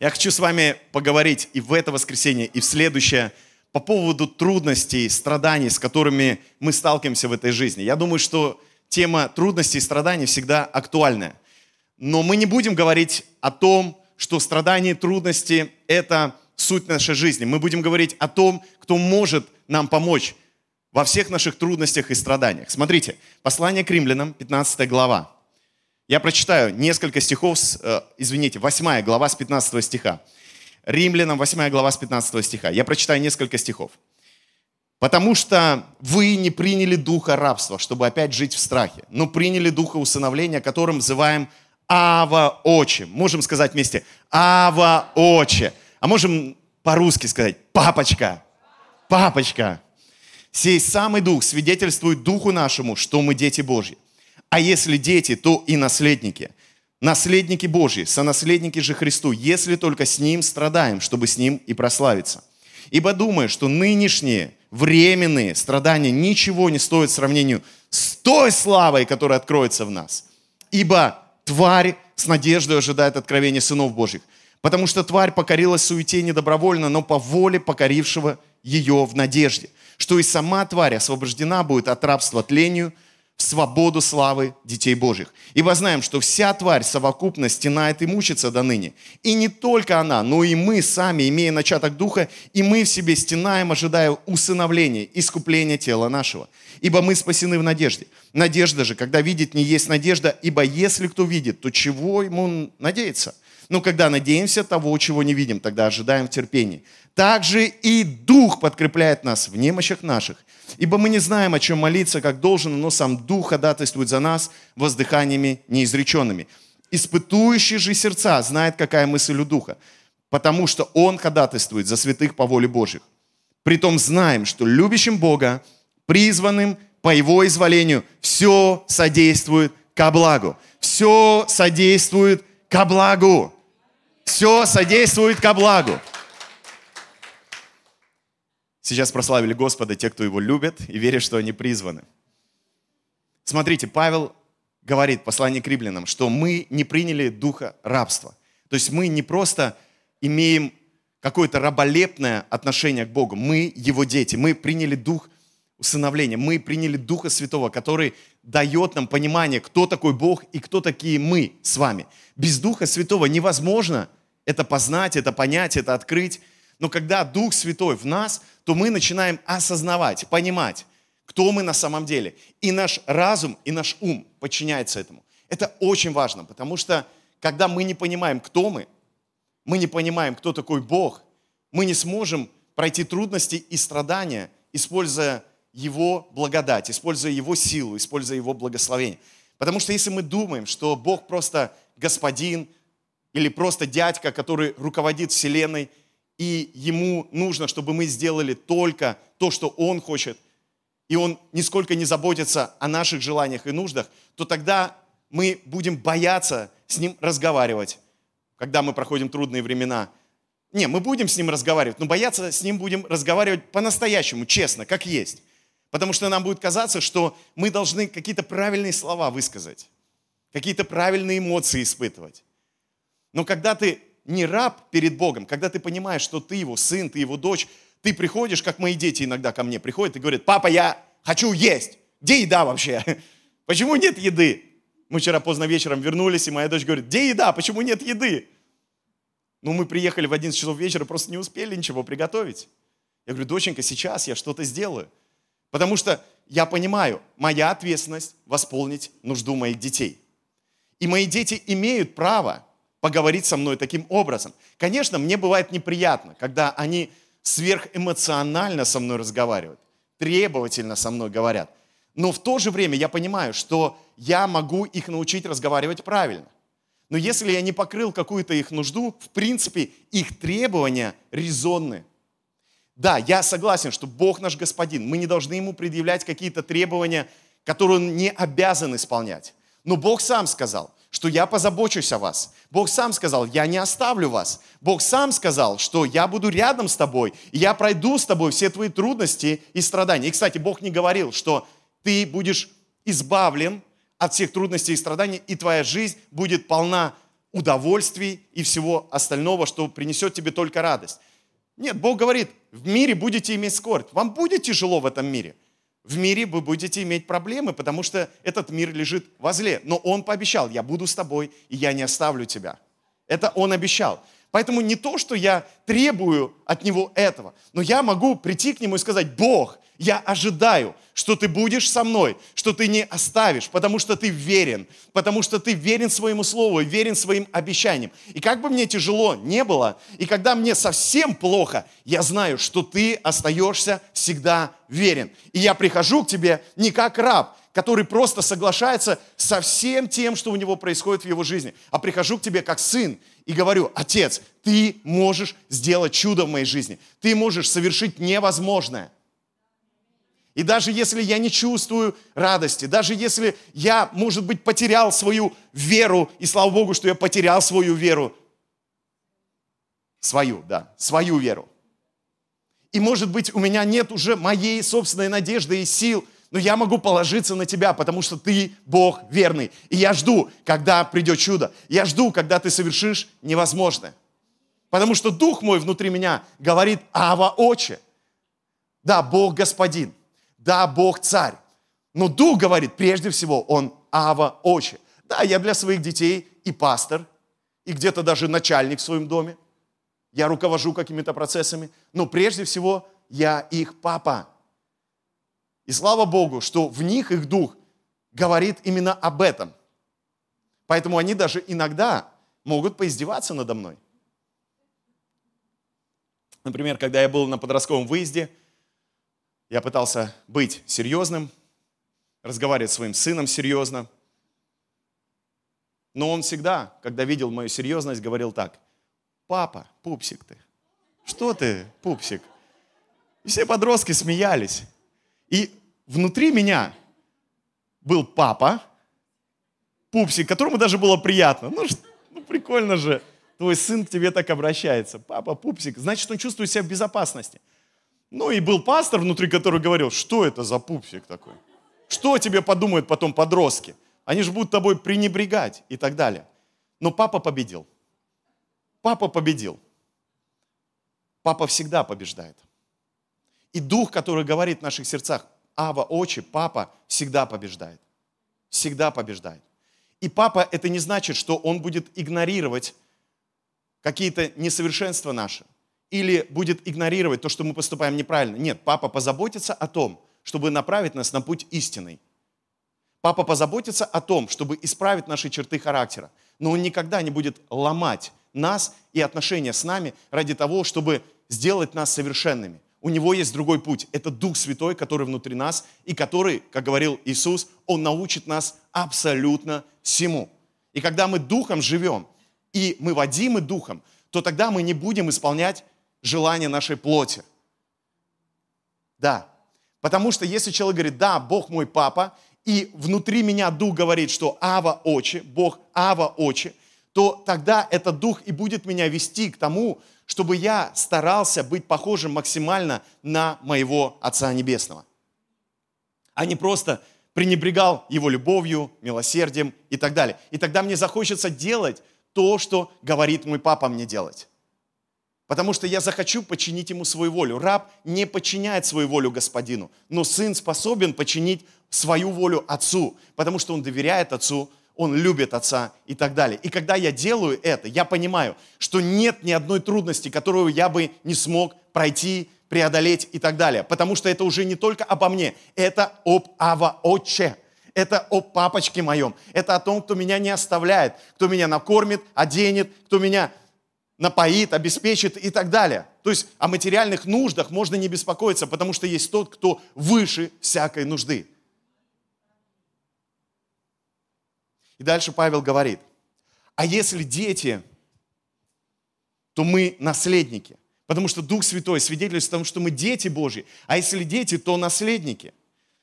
Я хочу с вами поговорить и в это воскресенье, и в следующее по поводу трудностей, страданий, с которыми мы сталкиваемся в этой жизни. Я думаю, что тема трудностей и страданий всегда актуальная. Но мы не будем говорить о том, что страдания и трудности – это суть нашей жизни. Мы будем говорить о том, кто может нам помочь во всех наших трудностях и страданиях. Смотрите, послание к римлянам, 15 глава. Я прочитаю несколько стихов, с, э, извините, 8 глава с 15 стиха. Римлянам 8 глава с 15 стиха. Я прочитаю несколько стихов. «Потому что вы не приняли духа рабства, чтобы опять жить в страхе, но приняли духа усыновления, которым называем Ава Очи». Можем сказать вместе «Ава Очи». А можем по-русски сказать «Папочка». Папочка. Сей самый дух свидетельствует духу нашему, что мы дети Божьи. А если дети, то и наследники. Наследники Божьи, сонаследники же Христу, если только с Ним страдаем, чтобы с Ним и прославиться. Ибо думаю, что нынешние временные страдания ничего не стоят в сравнению с той славой, которая откроется в нас. Ибо тварь с надеждой ожидает откровения сынов Божьих. Потому что тварь покорилась суете недобровольно, но по воле покорившего ее в надежде, что и сама тварь освобождена будет от рабства тлению – в свободу славы детей Божьих. Ибо знаем, что вся тварь совокупно стенает и мучится до ныне. И не только она, но и мы сами, имея начаток духа, и мы в себе стенаем, ожидая усыновления, искупления тела нашего. Ибо мы спасены в надежде. Надежда же, когда видит, не есть надежда, ибо если кто видит, то чего ему надеяться? Но когда надеемся того, чего не видим, тогда ожидаем в терпении. Также и Дух подкрепляет нас в немощах наших. Ибо мы не знаем, о чем молиться, как должен, но сам Дух ходатайствует за нас воздыханиями неизреченными. Испытующий же сердца знает, какая мысль у Духа, потому что Он ходатайствует за святых по воле Божьих. Притом знаем, что любящим Бога, призванным по Его изволению, все содействует ко благу. Все содействует ко благу. Все содействует ко благу. Сейчас прославили Господа те, кто Его любят и верят, что они призваны. Смотрите, Павел говорит, послание к римлянам, что мы не приняли духа рабства. То есть мы не просто имеем какое-то раболепное отношение к Богу, мы Его дети, мы приняли дух усыновления, мы приняли Духа Святого, который дает нам понимание, кто такой Бог и кто такие мы с вами. Без Духа Святого невозможно это познать, это понять, это открыть. Но когда Дух Святой в нас, то мы начинаем осознавать, понимать, кто мы на самом деле. И наш разум, и наш ум подчиняется этому. Это очень важно, потому что когда мы не понимаем, кто мы, мы не понимаем, кто такой Бог, мы не сможем пройти трудности и страдания, используя Его благодать, используя Его силу, используя Его благословение. Потому что если мы думаем, что Бог просто господин или просто дядька, который руководит Вселенной, и ему нужно, чтобы мы сделали только то, что он хочет, и он нисколько не заботится о наших желаниях и нуждах, то тогда мы будем бояться с ним разговаривать, когда мы проходим трудные времена. Не, мы будем с ним разговаривать, но бояться с ним будем разговаривать по-настоящему, честно, как есть. Потому что нам будет казаться, что мы должны какие-то правильные слова высказать, какие-то правильные эмоции испытывать. Но когда ты не раб перед Богом, когда ты понимаешь, что ты его сын, ты его дочь, ты приходишь, как мои дети иногда ко мне приходят и говорят, папа, я хочу есть. Где еда вообще? Почему нет еды? Мы вчера поздно вечером вернулись, и моя дочь говорит, где еда? Почему нет еды? Ну, мы приехали в 11 часов вечера, просто не успели ничего приготовить. Я говорю, доченька, сейчас я что-то сделаю. Потому что я понимаю, моя ответственность восполнить нужду моих детей. И мои дети имеют право поговорить со мной таким образом. Конечно, мне бывает неприятно, когда они сверхэмоционально со мной разговаривают, требовательно со мной говорят. Но в то же время я понимаю, что я могу их научить разговаривать правильно. Но если я не покрыл какую-то их нужду, в принципе, их требования резонны. Да, я согласен, что Бог наш Господин, мы не должны Ему предъявлять какие-то требования, которые Он не обязан исполнять. Но Бог сам сказал, что я позабочусь о вас. Бог сам сказал, я не оставлю вас. Бог сам сказал, что я буду рядом с тобой, и я пройду с тобой все твои трудности и страдания. И, кстати, Бог не говорил, что ты будешь избавлен от всех трудностей и страданий, и твоя жизнь будет полна удовольствий и всего остального, что принесет тебе только радость. Нет, Бог говорит, в мире будете иметь скорбь. Вам будет тяжело в этом мире. В мире вы будете иметь проблемы, потому что этот мир лежит возле. Но Он пообещал, я буду с тобой, и я не оставлю тебя. Это Он обещал. Поэтому не то, что я требую от Него этого, но я могу прийти к Нему и сказать, Бог, я ожидаю, что ты будешь со мной, что ты не оставишь, потому что ты верен, потому что ты верен своему слову, верен своим обещаниям. И как бы мне тяжело не было, и когда мне совсем плохо, я знаю, что ты остаешься всегда верен. И я прихожу к тебе не как раб, который просто соглашается со всем тем, что у него происходит в его жизни, а прихожу к тебе как сын и говорю, отец, ты можешь сделать чудо в моей жизни, ты можешь совершить невозможное. И даже если я не чувствую радости, даже если я, может быть, потерял свою веру, и слава Богу, что я потерял свою веру, свою, да, свою веру. И, может быть, у меня нет уже моей собственной надежды и сил, но я могу положиться на тебя, потому что ты Бог верный. И я жду, когда придет чудо. Я жду, когда ты совершишь невозможное. Потому что Дух мой внутри меня говорит «Ава, Отче». Да, Бог Господин. Да, Бог царь. Но Дух говорит, прежде всего, Он Ава Очи. Да, я для своих детей и пастор, и где-то даже начальник в своем доме. Я руковожу какими-то процессами. Но прежде всего, я их папа. И слава Богу, что в них их дух говорит именно об этом. Поэтому они даже иногда могут поиздеваться надо мной. Например, когда я был на подростковом выезде – я пытался быть серьезным, разговаривать с своим сыном серьезно. Но он всегда, когда видел мою серьезность, говорил так. Папа, пупсик ты. Что ты, пупсик? И все подростки смеялись. И внутри меня был папа, пупсик, которому даже было приятно. Ну, ну прикольно же, твой сын к тебе так обращается. Папа, пупсик. Значит, он чувствует себя в безопасности. Ну и был пастор внутри, который говорил, что это за пупсик такой? Что тебе подумают потом подростки? Они же будут тобой пренебрегать и так далее. Но папа победил. Папа победил. Папа всегда побеждает. И дух, который говорит в наших сердцах, Ава, Очи, Папа всегда побеждает. Всегда побеждает. И папа это не значит, что он будет игнорировать какие-то несовершенства наши или будет игнорировать то, что мы поступаем неправильно. Нет, папа позаботится о том, чтобы направить нас на путь истинный. Папа позаботится о том, чтобы исправить наши черты характера. Но он никогда не будет ломать нас и отношения с нами ради того, чтобы сделать нас совершенными. У него есть другой путь. Это Дух Святой, который внутри нас, и который, как говорил Иисус, Он научит нас абсолютно всему. И когда мы Духом живем, и мы водимы Духом, то тогда мы не будем исполнять желания нашей плоти. Да. Потому что если человек говорит, да, Бог мой папа, и внутри меня дух говорит, что Ава Очи, Бог Ава Очи, то тогда этот дух и будет меня вести к тому, чтобы я старался быть похожим максимально на моего Отца Небесного. А не просто пренебрегал его любовью, милосердием и так далее. И тогда мне захочется делать то, что говорит мой папа мне делать. Потому что я захочу подчинить ему свою волю. Раб не подчиняет свою волю господину, но сын способен подчинить свою волю отцу, потому что он доверяет отцу, он любит отца и так далее. И когда я делаю это, я понимаю, что нет ни одной трудности, которую я бы не смог пройти, преодолеть и так далее. Потому что это уже не только обо мне, это об Ава Отче. Это о папочке моем. Это о том, кто меня не оставляет, кто меня накормит, оденет, кто меня напоит, обеспечит и так далее. То есть о материальных нуждах можно не беспокоиться, потому что есть тот, кто выше всякой нужды. И дальше Павел говорит, а если дети, то мы наследники. Потому что Дух Святой свидетельствует о том, что мы дети Божьи. А если дети, то наследники.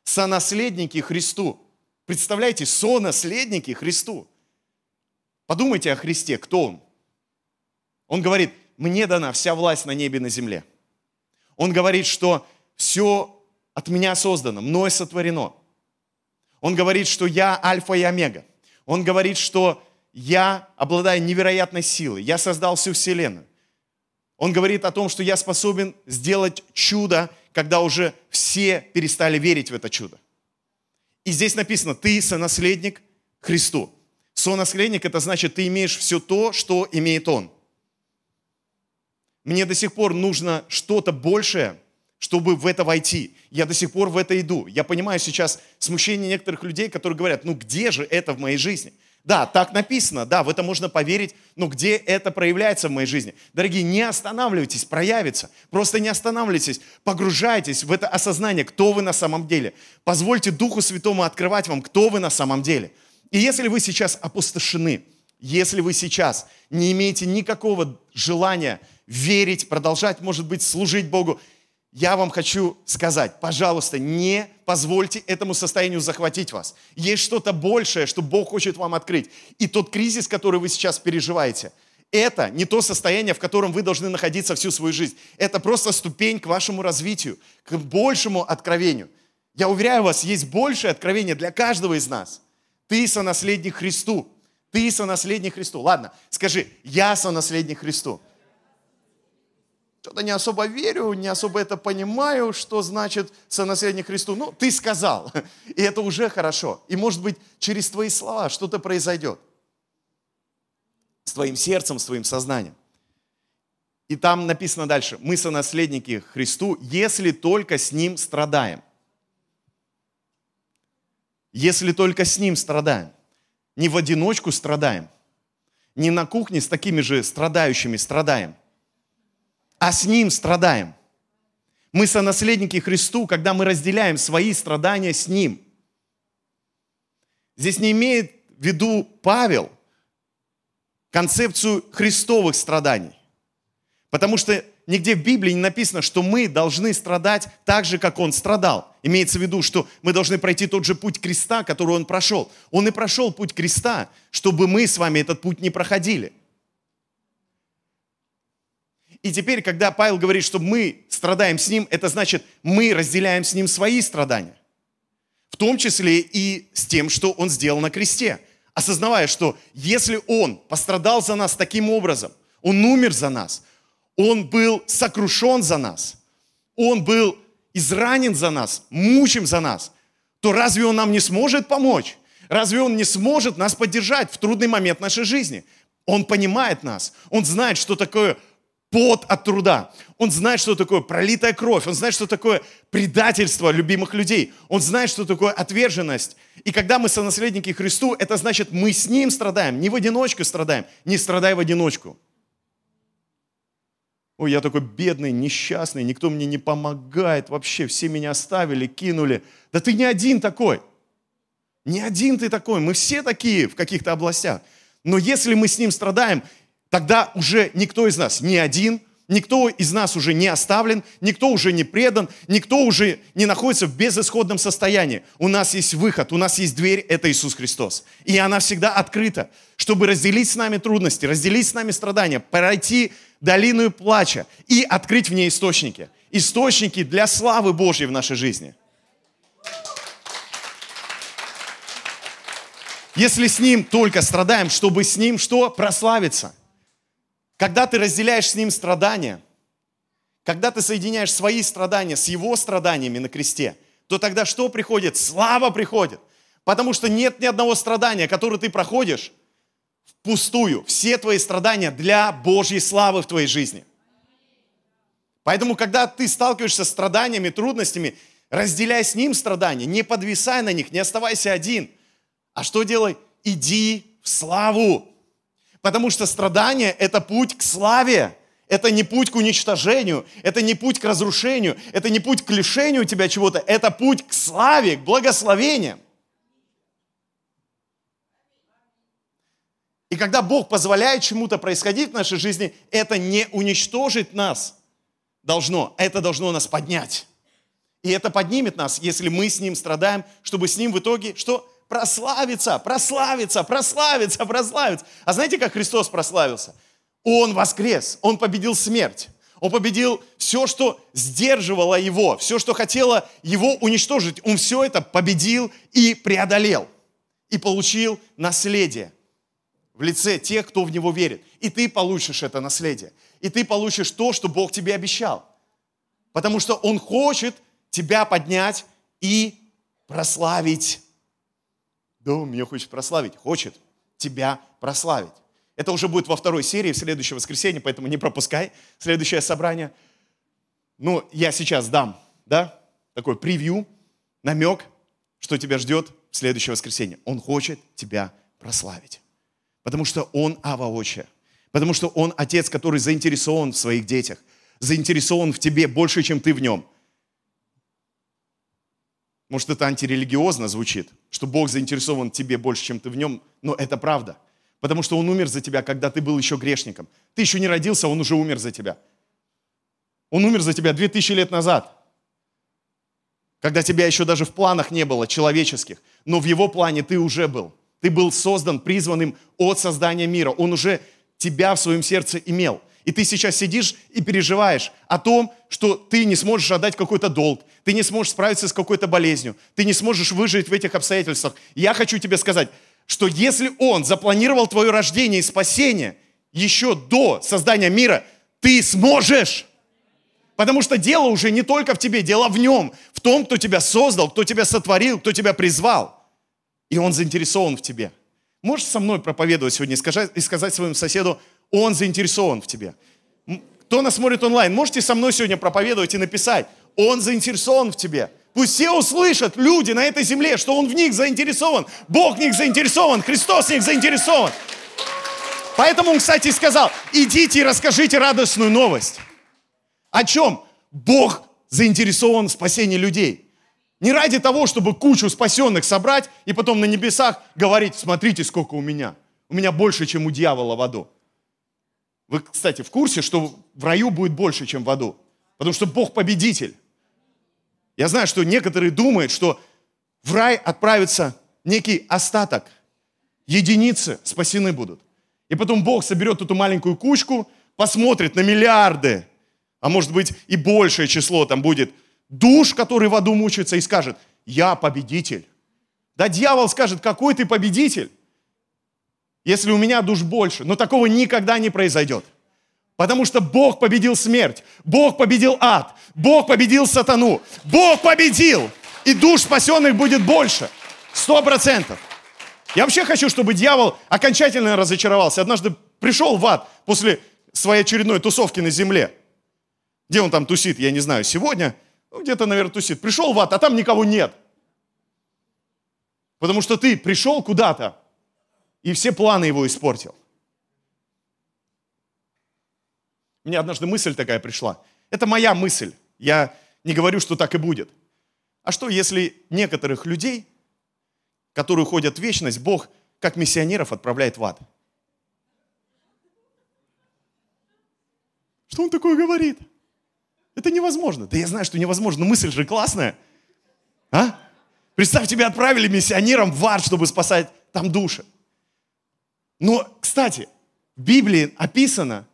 Сонаследники Христу. Представляете, сонаследники Христу. Подумайте о Христе, кто Он. Он говорит, мне дана вся власть на небе и на земле. Он говорит, что все от меня создано, мной сотворено. Он говорит, что я альфа и омега. Он говорит, что я обладаю невероятной силой, я создал всю Вселенную. Он говорит о том, что я способен сделать чудо, когда уже все перестали верить в это чудо. И здесь написано, ты сонаследник Христу. Сонаследник – это значит, ты имеешь все то, что имеет Он. Мне до сих пор нужно что-то большее, чтобы в это войти. Я до сих пор в это иду. Я понимаю сейчас смущение некоторых людей, которые говорят, ну где же это в моей жизни? Да, так написано, да, в это можно поверить, но где это проявляется в моей жизни? Дорогие, не останавливайтесь, проявится. Просто не останавливайтесь, погружайтесь в это осознание, кто вы на самом деле. Позвольте Духу Святому открывать вам, кто вы на самом деле. И если вы сейчас опустошены, если вы сейчас не имеете никакого желания верить, продолжать, может быть, служить Богу, я вам хочу сказать, пожалуйста, не позвольте этому состоянию захватить вас. Есть что-то большее, что Бог хочет вам открыть. И тот кризис, который вы сейчас переживаете, это не то состояние, в котором вы должны находиться всю свою жизнь. Это просто ступень к вашему развитию, к большему откровению. Я уверяю вас, есть большее откровение для каждого из нас. Ты сонаследник Христу. Ты сонаследник Христу. Ладно, скажи, я сонаследник Христу что-то не особо верю, не особо это понимаю, что значит сонаследник Христу. Ну, ты сказал, и это уже хорошо. И может быть, через твои слова что-то произойдет. С твоим сердцем, с твоим сознанием. И там написано дальше, мы сонаследники Христу, если только с Ним страдаем. Если только с Ним страдаем. Не в одиночку страдаем. Не на кухне с такими же страдающими страдаем – а с Ним страдаем. Мы сонаследники Христу, когда мы разделяем свои страдания с Ним. Здесь не имеет в виду Павел концепцию христовых страданий. Потому что нигде в Библии не написано, что мы должны страдать так же, как Он страдал. Имеется в виду, что мы должны пройти тот же путь креста, который Он прошел. Он и прошел путь креста, чтобы мы с вами этот путь не проходили – и теперь, когда Павел говорит, что мы страдаем с ним, это значит, мы разделяем с ним свои страдания. В том числе и с тем, что он сделал на кресте. Осознавая, что если он пострадал за нас таким образом, он умер за нас, он был сокрушен за нас, он был изранен за нас, мучим за нас, то разве он нам не сможет помочь? Разве он не сможет нас поддержать в трудный момент нашей жизни? Он понимает нас, он знает, что такое пот от труда. Он знает, что такое пролитая кровь. Он знает, что такое предательство любимых людей. Он знает, что такое отверженность. И когда мы сонаследники Христу, это значит, мы с Ним страдаем, не в одиночку страдаем. Не страдай в одиночку. Ой, я такой бедный, несчастный, никто мне не помогает, вообще все меня оставили, кинули. Да ты не один такой. Не один ты такой. Мы все такие в каких-то областях. Но если мы с ним страдаем, тогда уже никто из нас не один, никто из нас уже не оставлен, никто уже не предан, никто уже не находится в безысходном состоянии. У нас есть выход, у нас есть дверь, это Иисус Христос. И она всегда открыта, чтобы разделить с нами трудности, разделить с нами страдания, пройти долину плача и открыть в ней источники. Источники для славы Божьей в нашей жизни. Если с Ним только страдаем, чтобы с Ним что? Прославиться – когда ты разделяешь с Ним страдания, когда ты соединяешь свои страдания с Его страданиями на кресте, то тогда что приходит? Слава приходит. Потому что нет ни одного страдания, которое ты проходишь впустую. Все твои страдания для Божьей славы в твоей жизни. Поэтому, когда ты сталкиваешься с страданиями, трудностями, разделяй с ним страдания, не подвисай на них, не оставайся один. А что делай? Иди в славу. Потому что страдание – это путь к славе. Это не путь к уничтожению, это не путь к разрушению, это не путь к лишению тебя чего-то, это путь к славе, к благословениям. И когда Бог позволяет чему-то происходить в нашей жизни, это не уничтожить нас должно, это должно нас поднять. И это поднимет нас, если мы с Ним страдаем, чтобы с Ним в итоге что? Прославиться, прославиться, прославиться, прославиться. А знаете, как Христос прославился? Он воскрес, Он победил смерть. Он победил все, что сдерживало его, все, что хотело его уничтожить. Он все это победил и преодолел. И получил наследие. в лице тех, кто в Него верит. И ты получишь это наследие. И ты получишь то, что Бог тебе обещал. Потому что Он хочет тебя поднять и прославить. Да, он меня хочет прославить. Хочет тебя прославить. Это уже будет во второй серии в следующее воскресенье, поэтому не пропускай следующее собрание. Ну, я сейчас дам, да, такой превью, намек, что тебя ждет в следующее воскресенье. Он хочет тебя прославить. Потому что он Ава Отче. Потому что он Отец, который заинтересован в своих детях. Заинтересован в тебе больше, чем ты в нем. Может, это антирелигиозно звучит, что Бог заинтересован в тебе больше, чем ты в нем, но это правда. Потому что Он умер за тебя, когда ты был еще грешником. Ты еще не родился, Он уже умер за тебя. Он умер за тебя 2000 лет назад, когда тебя еще даже в планах не было, человеческих. Но в Его плане ты уже был. Ты был создан, призванным от создания мира. Он уже тебя в своем сердце имел. И ты сейчас сидишь и переживаешь о том, что ты не сможешь отдать какой-то долг, ты не сможешь справиться с какой-то болезнью, ты не сможешь выжить в этих обстоятельствах. Я хочу тебе сказать, что если Он запланировал твое рождение и спасение еще до создания мира, ты сможешь. Потому что дело уже не только в тебе, дело в Нем, в том, кто тебя создал, кто тебя сотворил, кто тебя призвал. И Он заинтересован в тебе. Можешь со мной проповедовать сегодня и сказать, своему соседу, Он заинтересован в тебе. Кто нас смотрит онлайн, можете со мной сегодня проповедовать и написать, Он заинтересован в тебе. Пусть все услышат, люди на этой земле, что Он в них заинтересован. Бог в них заинтересован, Христос в них заинтересован. Поэтому Он, кстати, сказал, идите и расскажите радостную новость. О чем? Бог заинтересован в спасении людей. Не ради того, чтобы кучу спасенных собрать и потом на небесах говорить, смотрите, сколько у меня. У меня больше, чем у дьявола в аду. Вы, кстати, в курсе, что в раю будет больше, чем в аду? Потому что Бог победитель. Я знаю, что некоторые думают, что в рай отправится некий остаток, единицы спасены будут. И потом Бог соберет эту маленькую кучку, посмотрит на миллиарды, а может быть и большее число там будет душ, которые в аду мучаются, и скажет, я победитель. Да дьявол скажет, какой ты победитель, если у меня душ больше. Но такого никогда не произойдет. Потому что Бог победил смерть, Бог победил ад, Бог победил сатану, Бог победил. И душ спасенных будет больше. Сто процентов. Я вообще хочу, чтобы дьявол окончательно разочаровался. Однажды пришел в ад после своей очередной тусовки на земле. Где он там тусит, я не знаю, сегодня. Ну, где-то, наверное, тусит. Пришел в ад, а там никого нет. Потому что ты пришел куда-то, и все планы его испортил. Мне однажды мысль такая пришла. Это моя мысль. Я не говорю, что так и будет. А что, если некоторых людей, которые ходят в вечность, Бог как миссионеров отправляет в ад? Что он такое говорит? Это невозможно. Да я знаю, что невозможно, но мысль же классная. А? Представь, тебя отправили миссионером в ад, чтобы спасать там души. Но, кстати, в Библии описано,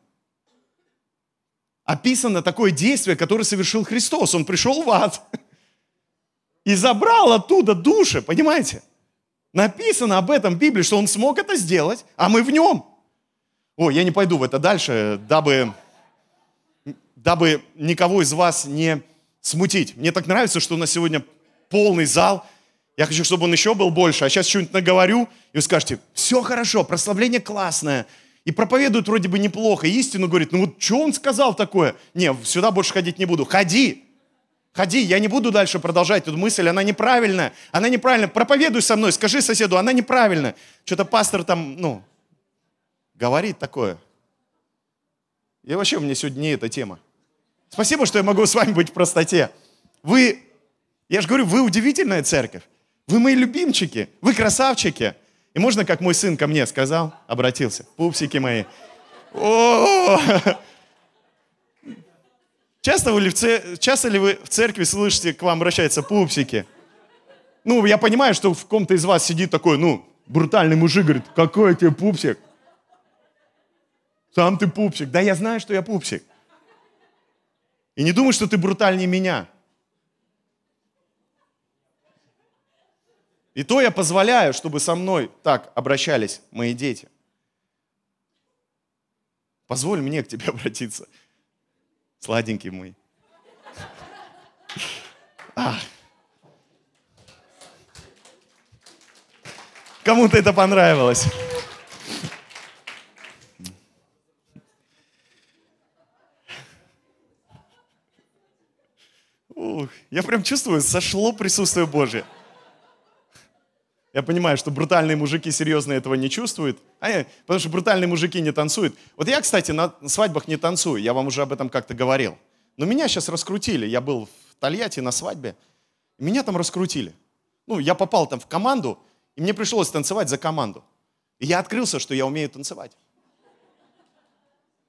описано такое действие, которое совершил Христос. Он пришел в ад и забрал оттуда души, понимаете? Написано об этом в Библии, что он смог это сделать, а мы в нем. О, я не пойду в это дальше, дабы, дабы никого из вас не смутить. Мне так нравится, что у нас сегодня полный зал. Я хочу, чтобы он еще был больше. А сейчас что-нибудь наговорю, и вы скажете, все хорошо, прославление классное, и проповедует вроде бы неплохо, истину говорит, ну вот что он сказал такое? Не, сюда больше ходить не буду. Ходи, ходи, я не буду дальше продолжать эту мысль, она неправильная, она неправильная. Проповедуй со мной, скажи соседу, она неправильная. Что-то пастор там, ну, говорит такое. И вообще меня сегодня не эта тема. Спасибо, что я могу с вами быть в простоте. Вы, я же говорю, вы удивительная церковь. Вы мои любимчики, вы красавчики. И можно, как мой сын ко мне сказал, обратился, пупсики мои. Часто, вы ли в цер... Часто ли вы в церкви слышите, к вам обращаются пупсики? Ну, я понимаю, что в ком-то из вас сидит такой, ну, брутальный мужик, говорит, какой тебе пупсик? Сам ты пупсик. Да я знаю, что я пупсик. И не думай, что ты брутальнее меня. И то я позволяю, чтобы со мной так обращались мои дети. позволь мне к тебе обратиться. Сладенький мой. А. Кому-то это понравилось. Ух, я прям чувствую, сошло присутствие Божие. Я понимаю, что брутальные мужики серьезно этого не чувствуют, а потому что брутальные мужики не танцуют. Вот я, кстати, на свадьбах не танцую, я вам уже об этом как-то говорил. Но меня сейчас раскрутили. Я был в Тольятти на свадьбе, меня там раскрутили. Ну, я попал там в команду, и мне пришлось танцевать за команду. И я открылся, что я умею танцевать.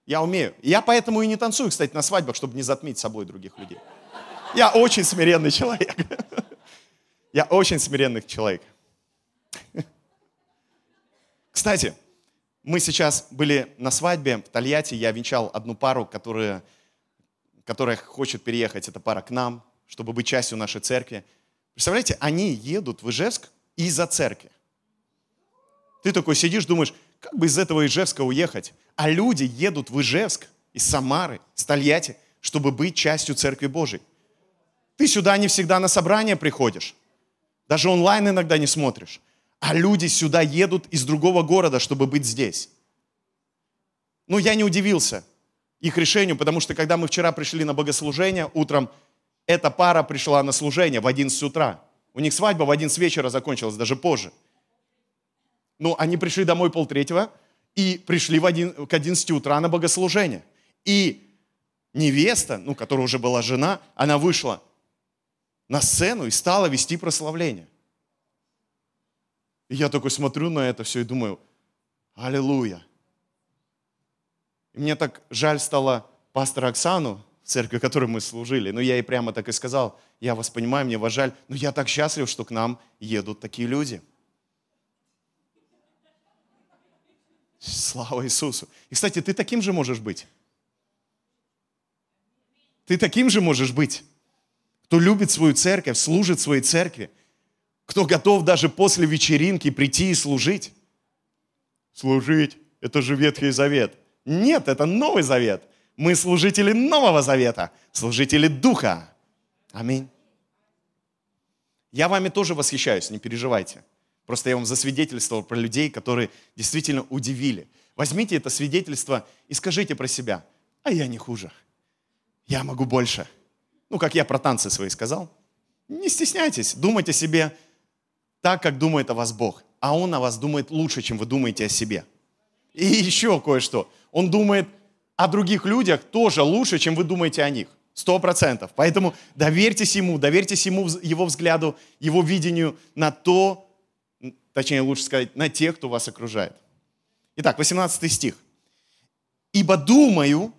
Я умею. Я поэтому и не танцую, кстати, на свадьбах, чтобы не затмить собой других людей. Я очень смиренный человек. Я очень смиренный человек. Кстати, мы сейчас были на свадьбе в Тольятти. Я венчал одну пару, которая, которая хочет переехать, эта пара, к нам, чтобы быть частью нашей церкви. Представляете, они едут в Ижевск из-за церкви. Ты такой сидишь, думаешь, как бы из этого Ижевска уехать? А люди едут в Ижевск из Самары, из Тольятти, чтобы быть частью Церкви Божией. Ты сюда не всегда на собрание приходишь. Даже онлайн иногда не смотришь. А люди сюда едут из другого города, чтобы быть здесь. Ну, я не удивился их решению, потому что когда мы вчера пришли на богослужение утром, эта пара пришла на служение в 11 утра. У них свадьба в 11 вечера закончилась, даже позже. Ну, они пришли домой полтретьего и пришли в один, к 11 утра на богослужение. И невеста, ну, которая уже была жена, она вышла на сцену и стала вести прославление. И я такой смотрю на это все и думаю, аллилуйя. И мне так жаль стало пастора Оксану, в церкви, в которой мы служили. Но я ей прямо так и сказал, я вас понимаю, мне вас жаль, но я так счастлив, что к нам едут такие люди. Слава Иисусу. И, кстати, ты таким же можешь быть. Ты таким же можешь быть. Кто любит свою церковь, служит своей церкви – кто готов даже после вечеринки прийти и служить. Служить – это же Ветхий Завет. Нет, это Новый Завет. Мы служители Нового Завета, служители Духа. Аминь. Я вами тоже восхищаюсь, не переживайте. Просто я вам засвидетельствовал про людей, которые действительно удивили. Возьмите это свидетельство и скажите про себя, а я не хуже. Я могу больше. Ну, как я про танцы свои сказал. Не стесняйтесь, думайте себе, так, как думает о вас Бог. А Он о вас думает лучше, чем вы думаете о себе. И еще кое-что. Он думает о других людях тоже лучше, чем вы думаете о них. Сто процентов. Поэтому доверьтесь Ему, доверьтесь Ему, Его взгляду, Его видению на то, точнее лучше сказать, на тех, кто вас окружает. Итак, 18 стих. «Ибо думаю,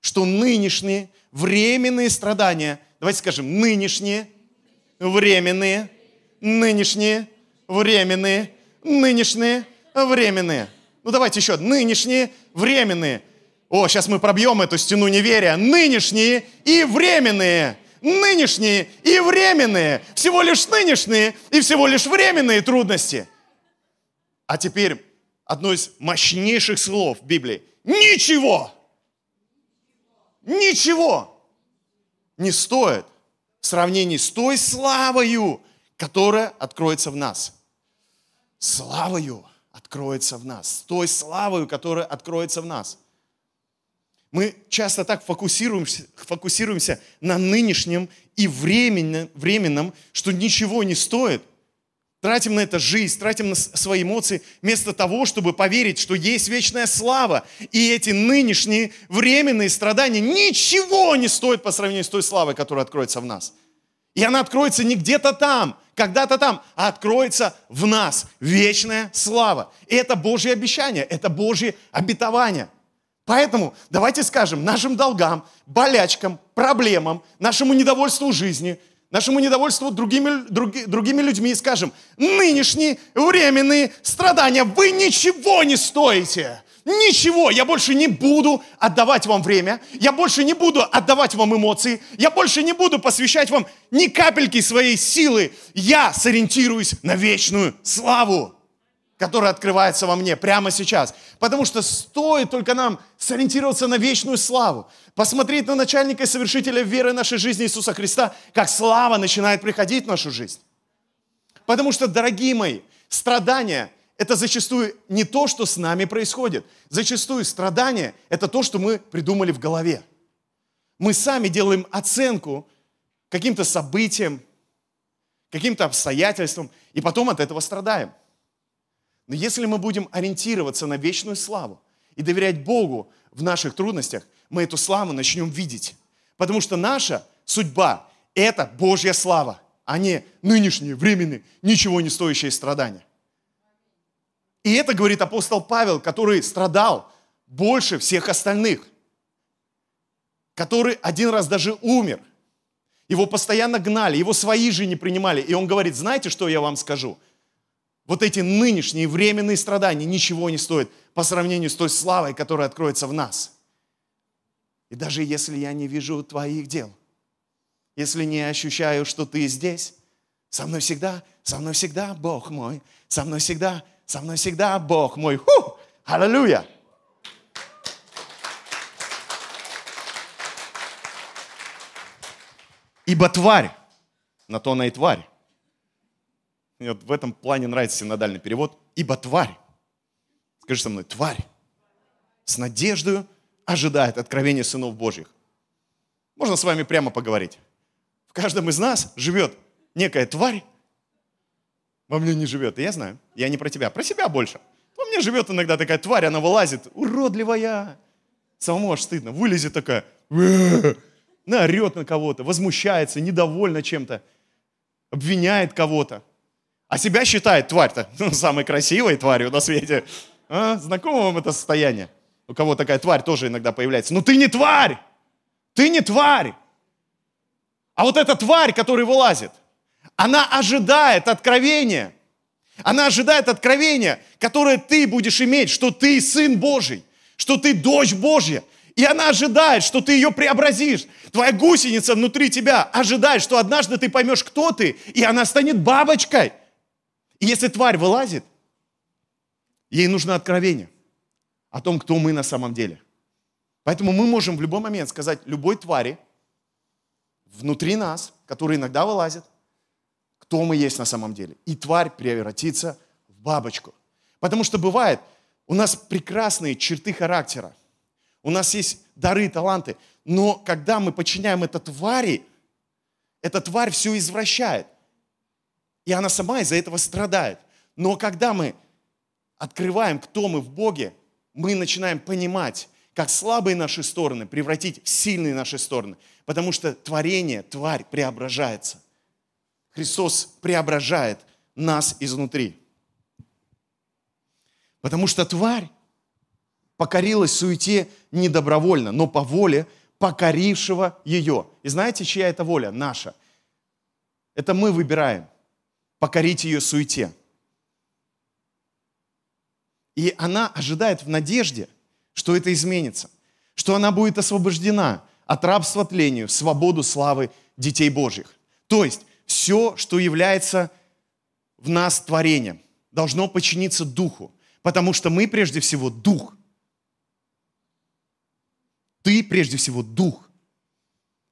что нынешние временные страдания, давайте скажем, нынешние временные нынешние, временные, нынешние, временные. Ну давайте еще, нынешние, временные. О, сейчас мы пробьем эту стену неверия. Нынешние и временные. Нынешние и временные. Всего лишь нынешние и всего лишь временные трудности. А теперь одно из мощнейших слов Библии. Ничего. Ничего не стоит в сравнении с той славою, которая откроется в нас. Славою откроется в нас. Той славою, которая откроется в нас. Мы часто так фокусируемся, фокусируемся на нынешнем и временном, временном, что ничего не стоит. Тратим на это жизнь, тратим на свои эмоции, вместо того, чтобы поверить, что есть вечная слава. И эти нынешние временные страдания ничего не стоят по сравнению с той славой, которая откроется в нас. И она откроется не где-то там, когда-то там, откроется в нас вечная слава. И это Божье обещание, это Божье обетование. Поэтому давайте скажем нашим долгам, болячкам, проблемам, нашему недовольству жизни, нашему недовольству другими, други, другими людьми, скажем, нынешние временные страдания, вы ничего не стоите. Ничего, я больше не буду отдавать вам время, я больше не буду отдавать вам эмоции, я больше не буду посвящать вам ни капельки своей силы. Я сориентируюсь на вечную славу. который открывается во мне прямо сейчас. Потому что стоит только нам сориентироваться на вечную славу, посмотреть на начальника и совершителя веры нашей жизни Иисуса Христа, как слава начинает приходить в нашу жизнь. Потому что, дорогие мои, страдания – это зачастую не то, что с нами происходит. Зачастую страдания – это то, что мы придумали в голове. Мы сами делаем оценку каким-то событиям, каким-то обстоятельствам, и потом от этого страдаем. Но если мы будем ориентироваться на вечную славу и доверять Богу в наших трудностях, мы эту славу начнем видеть. Потому что наша судьба – это Божья слава, а не нынешние, временные, ничего не стоящие страдания. И это говорит апостол Павел, который страдал больше всех остальных, который один раз даже умер. Его постоянно гнали, его свои же не принимали. И он говорит, знаете, что я вам скажу? Вот эти нынешние временные страдания ничего не стоят по сравнению с той славой, которая откроется в нас. И даже если я не вижу твоих дел, если не ощущаю, что ты здесь, со мной всегда, со мной всегда Бог мой, со мной всегда, со мной всегда Бог мой. Ху! Аллилуйя! Ибо тварь, на то она и тварь, мне вот в этом плане нравится синодальный перевод. Ибо тварь, скажи со мной, тварь, с надеждой ожидает откровения сынов Божьих. Можно с вами прямо поговорить. В каждом из нас живет некая тварь, во мне не живет. И я знаю, я не про тебя, про себя больше. Во мне живет иногда такая тварь, она вылазит, уродливая. Самому аж стыдно. Вылезет такая, наорет на кого-то, возмущается, недовольна чем-то, обвиняет кого-то. А себя считает тварь-то ну, самой красивой тварью на свете. А? Знакомо вам это состояние? У кого такая тварь тоже иногда появляется. Ну ты не тварь! Ты не тварь! А вот эта тварь, которая вылазит, она ожидает откровения. Она ожидает откровения, которое ты будешь иметь, что ты сын Божий, что ты дочь Божья. И она ожидает, что ты ее преобразишь. Твоя гусеница внутри тебя ожидает, что однажды ты поймешь, кто ты, и она станет бабочкой – и если тварь вылазит, ей нужно откровение о том, кто мы на самом деле. Поэтому мы можем в любой момент сказать любой твари внутри нас, которая иногда вылазит, кто мы есть на самом деле. И тварь превратится в бабочку. Потому что бывает, у нас прекрасные черты характера, у нас есть дары, таланты, но когда мы подчиняем это твари, эта тварь все извращает. И она сама из-за этого страдает. Но когда мы открываем, кто мы в Боге, мы начинаем понимать, как слабые наши стороны превратить в сильные наши стороны. Потому что творение, тварь преображается. Христос преображает нас изнутри. Потому что тварь покорилась суете недобровольно, но по воле покорившего ее. И знаете, чья это воля? Наша. Это мы выбираем – покорить ее суете. И она ожидает в надежде, что это изменится, что она будет освобождена от рабства тлению, свободу славы детей Божьих. То есть все, что является в нас творением, должно подчиниться Духу, потому что мы прежде всего Дух. Ты прежде всего Дух,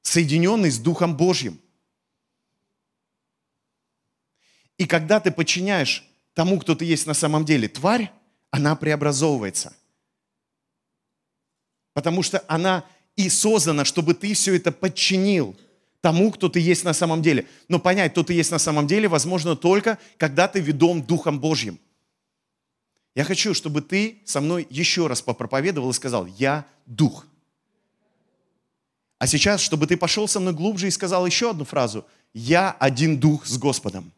соединенный с Духом Божьим. И когда ты подчиняешь тому, кто ты есть на самом деле, тварь, она преобразовывается. Потому что она и создана, чтобы ты все это подчинил тому, кто ты есть на самом деле. Но понять, кто ты есть на самом деле, возможно только, когда ты ведом Духом Божьим. Я хочу, чтобы ты со мной еще раз попроповедовал и сказал, я Дух. А сейчас, чтобы ты пошел со мной глубже и сказал еще одну фразу, я один Дух с Господом.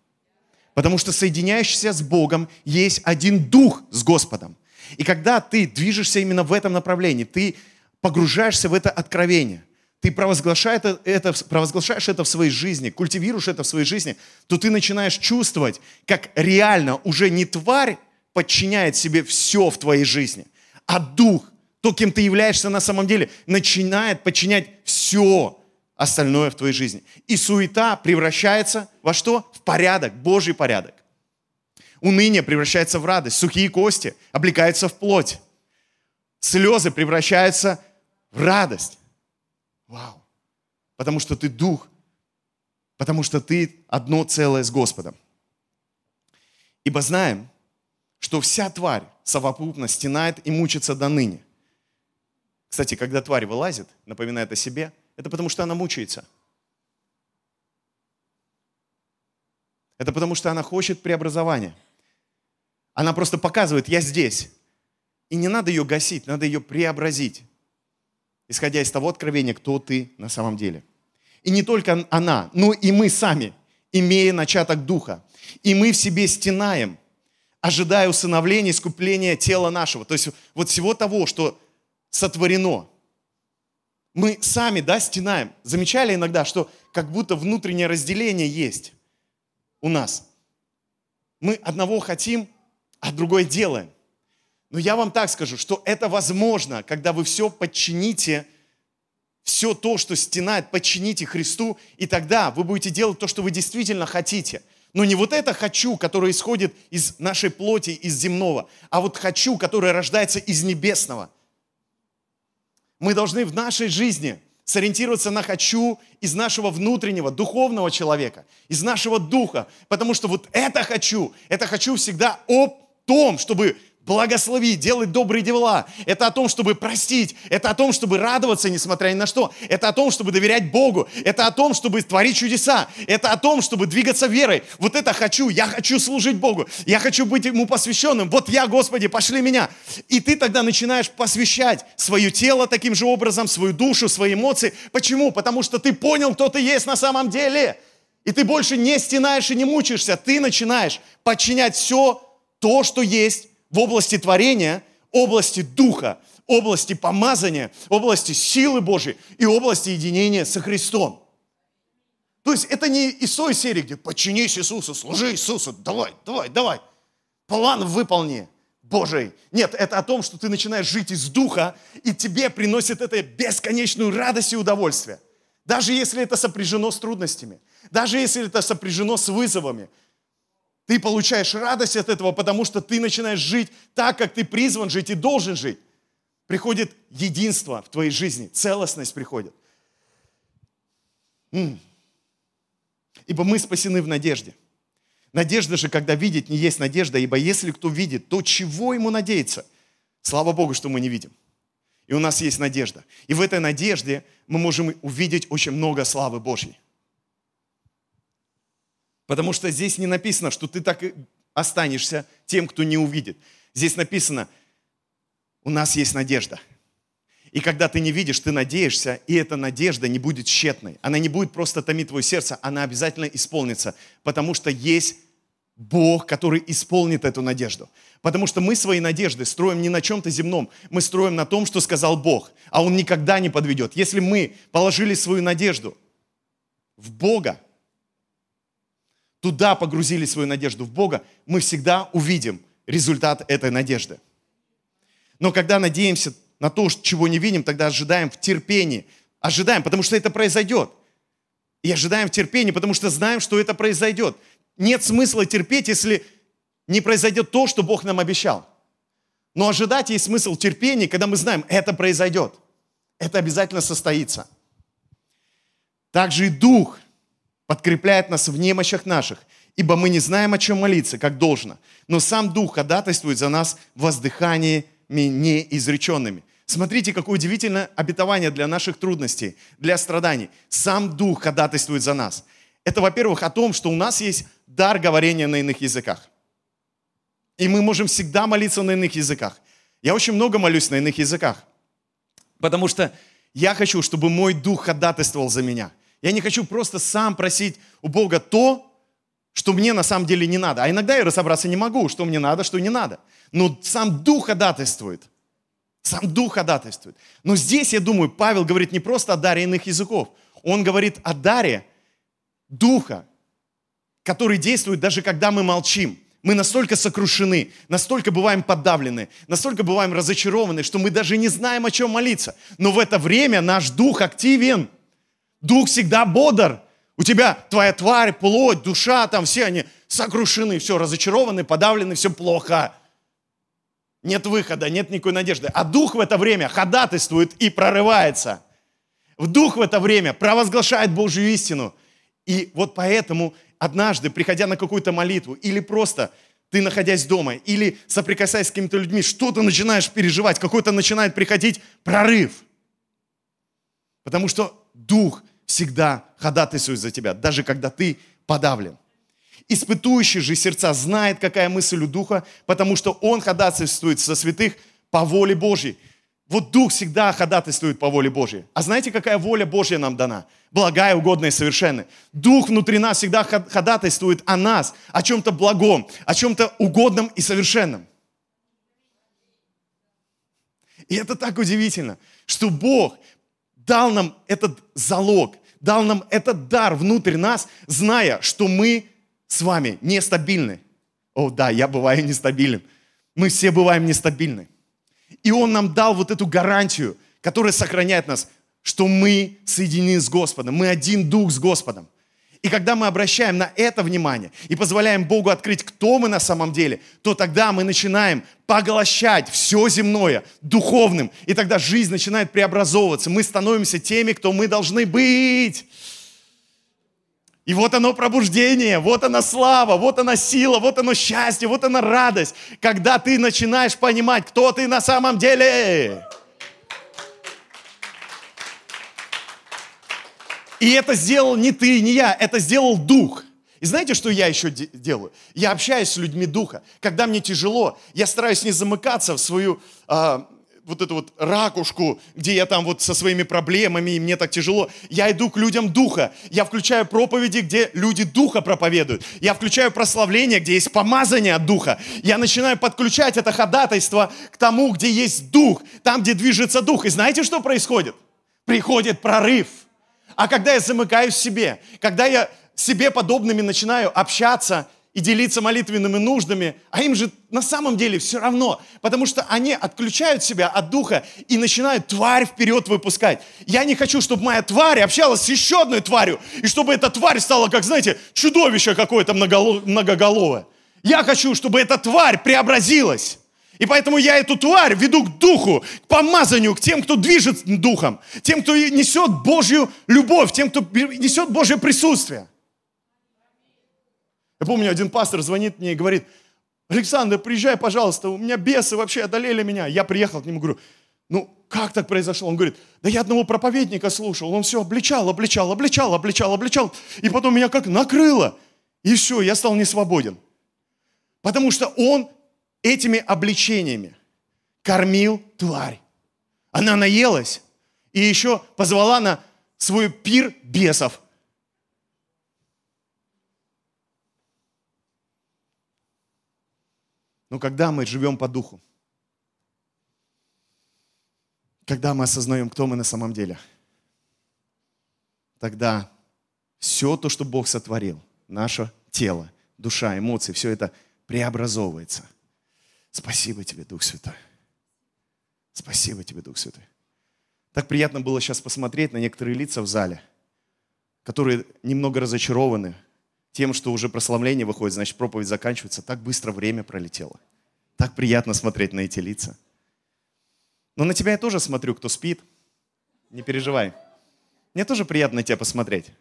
Потому что соединяешься с Богом есть один дух с Господом. И когда ты движешься именно в этом направлении, ты погружаешься в это откровение, ты провозглашаешь это, это, провозглашаешь это в своей жизни, культивируешь это в своей жизни, то ты начинаешь чувствовать, как реально уже не тварь подчиняет себе все в твоей жизни, а дух, то, кем ты являешься на самом деле, начинает подчинять все остальное в твоей жизни. И суета превращается во что? В порядок, Божий порядок. Уныние превращается в радость. Сухие кости облекаются в плоть. Слезы превращаются в радость. Вау. Потому что ты дух. Потому что ты одно целое с Господом. Ибо знаем, что вся тварь совокупно стенает и мучится до ныне. Кстати, когда тварь вылазит, напоминает о себе, это потому что она мучается. Это потому что она хочет преобразования. Она просто показывает, я здесь. И не надо ее гасить, надо ее преобразить, исходя из того откровения, кто ты на самом деле. И не только она, но и мы сами, имея начаток духа. И мы в себе стенаем, ожидая усыновления, искупления тела нашего. То есть вот всего того, что сотворено. Мы сами, да, стенаем. Замечали иногда, что как будто внутреннее разделение есть у нас. Мы одного хотим, а другое делаем. Но я вам так скажу, что это возможно, когда вы все подчините, все то, что стенает, подчините Христу, и тогда вы будете делать то, что вы действительно хотите. Но не вот это «хочу», которое исходит из нашей плоти, из земного, а вот «хочу», которое рождается из небесного. Мы должны в нашей жизни сориентироваться на «хочу» из нашего внутреннего, духовного человека, из нашего духа. Потому что вот это «хочу», это «хочу» всегда о том, чтобы благословить, делать добрые дела. Это о том, чтобы простить. Это о том, чтобы радоваться, несмотря ни на что. Это о том, чтобы доверять Богу. Это о том, чтобы творить чудеса. Это о том, чтобы двигаться верой. Вот это хочу. Я хочу служить Богу. Я хочу быть Ему посвященным. Вот я, Господи, пошли меня. И ты тогда начинаешь посвящать свое тело таким же образом, свою душу, свои эмоции. Почему? Потому что ты понял, кто ты есть на самом деле. И ты больше не стенаешь и не мучаешься. Ты начинаешь подчинять все то, что есть в области творения, области духа, области помазания, области силы Божьей и области единения со Христом. То есть это не из той серии, где подчинись Иисусу, служи Иисусу, давай, давай, давай. План выполни. Божий. Нет, это о том, что ты начинаешь жить из духа, и тебе приносит это бесконечную радость и удовольствие. Даже если это сопряжено с трудностями, даже если это сопряжено с вызовами, ты получаешь радость от этого, потому что ты начинаешь жить так, как ты призван жить и должен жить. Приходит единство в твоей жизни, целостность приходит. Ибо мы спасены в надежде. Надежда же, когда видеть, не есть надежда, ибо если кто видит, то чего ему надеяться? Слава Богу, что мы не видим. И у нас есть надежда. И в этой надежде мы можем увидеть очень много славы Божьей. Потому что здесь не написано, что ты так и останешься тем, кто не увидит. Здесь написано, у нас есть надежда. И когда ты не видишь, ты надеешься, и эта надежда не будет тщетной. Она не будет просто томить твое сердце, она обязательно исполнится, потому что есть Бог, который исполнит эту надежду. Потому что мы свои надежды строим не на чем-то земном, мы строим на том, что сказал Бог, а Он никогда не подведет. Если мы положили свою надежду в Бога, туда погрузили свою надежду в Бога, мы всегда увидим результат этой надежды. Но когда надеемся на то, чего не видим, тогда ожидаем в терпении. Ожидаем, потому что это произойдет. И ожидаем в терпении, потому что знаем, что это произойдет. Нет смысла терпеть, если не произойдет то, что Бог нам обещал. Но ожидать есть смысл терпения, когда мы знаем, это произойдет. Это обязательно состоится. Также и Дух – подкрепляет нас в немощах наших, ибо мы не знаем, о чем молиться, как должно. Но сам Дух ходатайствует за нас воздыханиями неизреченными. Смотрите, какое удивительное обетование для наших трудностей, для страданий. Сам Дух ходатайствует за нас. Это, во-первых, о том, что у нас есть дар говорения на иных языках. И мы можем всегда молиться на иных языках. Я очень много молюсь на иных языках, потому что я хочу, чтобы мой дух ходатайствовал за меня. Я не хочу просто сам просить у Бога то, что мне на самом деле не надо. А иногда я разобраться не могу, что мне надо, что не надо. Но сам Дух ходатайствует. Сам Дух ходатайствует. Но здесь, я думаю, Павел говорит не просто о даре иных языков. Он говорит о даре Духа, который действует даже когда мы молчим. Мы настолько сокрушены, настолько бываем подавлены, настолько бываем разочарованы, что мы даже не знаем, о чем молиться. Но в это время наш дух активен – Дух всегда бодр. У тебя твоя тварь, плоть, душа, там все они сокрушены, все, разочарованы, подавлены, все плохо. Нет выхода, нет никакой надежды. А дух в это время ходатайствует и прорывается. В дух в это время провозглашает Божью истину. И вот поэтому однажды, приходя на какую-то молитву, или просто ты, находясь дома, или соприкасаясь с какими-то людьми, что-то начинаешь переживать, какой-то начинает приходить прорыв. Потому что Дух всегда ходатайствует за тебя, даже когда ты подавлен. Испытующий же сердца знает, какая мысль у Духа, потому что он ходатайствует со святых по воле Божьей. Вот Дух всегда ходатайствует по воле Божьей. А знаете, какая воля Божья нам дана? Благая, угодная и совершенная. Дух внутри нас всегда ходатайствует о нас, о чем-то благом, о чем-то угодном и совершенном. И это так удивительно, что Бог дал нам этот залог, дал нам этот дар внутрь нас, зная, что мы с вами нестабильны. О, да, я бываю нестабилен. Мы все бываем нестабильны. И Он нам дал вот эту гарантию, которая сохраняет нас, что мы соединены с Господом, мы один дух с Господом. И когда мы обращаем на это внимание и позволяем Богу открыть, кто мы на самом деле, то тогда мы начинаем поглощать все земное духовным. И тогда жизнь начинает преобразовываться. Мы становимся теми, кто мы должны быть. И вот оно пробуждение, вот она слава, вот она сила, вот оно счастье, вот она радость, когда ты начинаешь понимать, кто ты на самом деле. И это сделал не ты, не я, это сделал Дух. И знаете, что я еще де- делаю? Я общаюсь с людьми Духа. Когда мне тяжело, я стараюсь не замыкаться в свою э, вот эту вот ракушку, где я там вот со своими проблемами, и мне так тяжело. Я иду к людям Духа. Я включаю проповеди, где люди Духа проповедуют. Я включаю прославление, где есть помазание от Духа. Я начинаю подключать это ходатайство к тому, где есть Дух, там, где движется Дух. И знаете, что происходит? Приходит прорыв. А когда я замыкаюсь в себе, когда я себе подобными начинаю общаться – и делиться молитвенными нуждами, а им же на самом деле все равно, потому что они отключают себя от духа и начинают тварь вперед выпускать. Я не хочу, чтобы моя тварь общалась с еще одной тварью, и чтобы эта тварь стала, как, знаете, чудовище какое-то многоголовое. Я хочу, чтобы эта тварь преобразилась. И поэтому я эту тварь веду к духу, к помазанию, к тем, кто движет духом, тем, кто несет Божью любовь, тем, кто несет Божье присутствие. Я помню, один пастор звонит мне и говорит, Александр, приезжай, пожалуйста, у меня бесы вообще одолели меня. Я приехал к нему, говорю, ну, как так произошло? Он говорит, да я одного проповедника слушал, он все обличал, обличал, обличал, обличал, обличал, и потом меня как накрыло, и все, я стал несвободен. Потому что он этими обличениями кормил тварь. Она наелась и еще позвала на свой пир бесов – Но когда мы живем по духу, когда мы осознаем, кто мы на самом деле, тогда все то, что Бог сотворил, наше тело, душа, эмоции, все это преобразовывается. Спасибо тебе, Дух Святой. Спасибо тебе, Дух Святой. Так приятно было сейчас посмотреть на некоторые лица в зале, которые немного разочарованы, тем, что уже прославление выходит, значит, проповедь заканчивается. Так быстро время пролетело. Так приятно смотреть на эти лица. Но на тебя я тоже смотрю, кто спит. Не переживай. Мне тоже приятно на тебя посмотреть.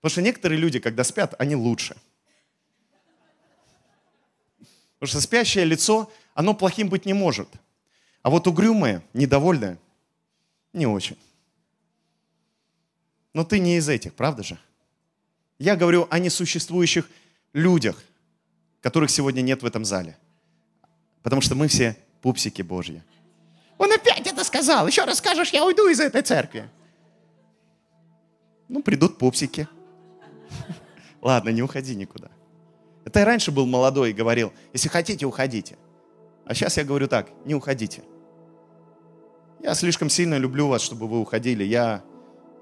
Потому что некоторые люди, когда спят, они лучше. Потому что спящее лицо, оно плохим быть не может. А вот угрюмое, недовольное, не очень. Но ты не из этих, правда же? Я говорю о несуществующих людях, которых сегодня нет в этом зале. Потому что мы все пупсики Божьи. Он опять это сказал. Еще раз скажешь, я уйду из этой церкви. Ну, придут пупсики. Ладно, не уходи никуда. Это я раньше был молодой и говорил, если хотите, уходите. А сейчас я говорю так, не уходите. Я слишком сильно люблю вас, чтобы вы уходили. Я,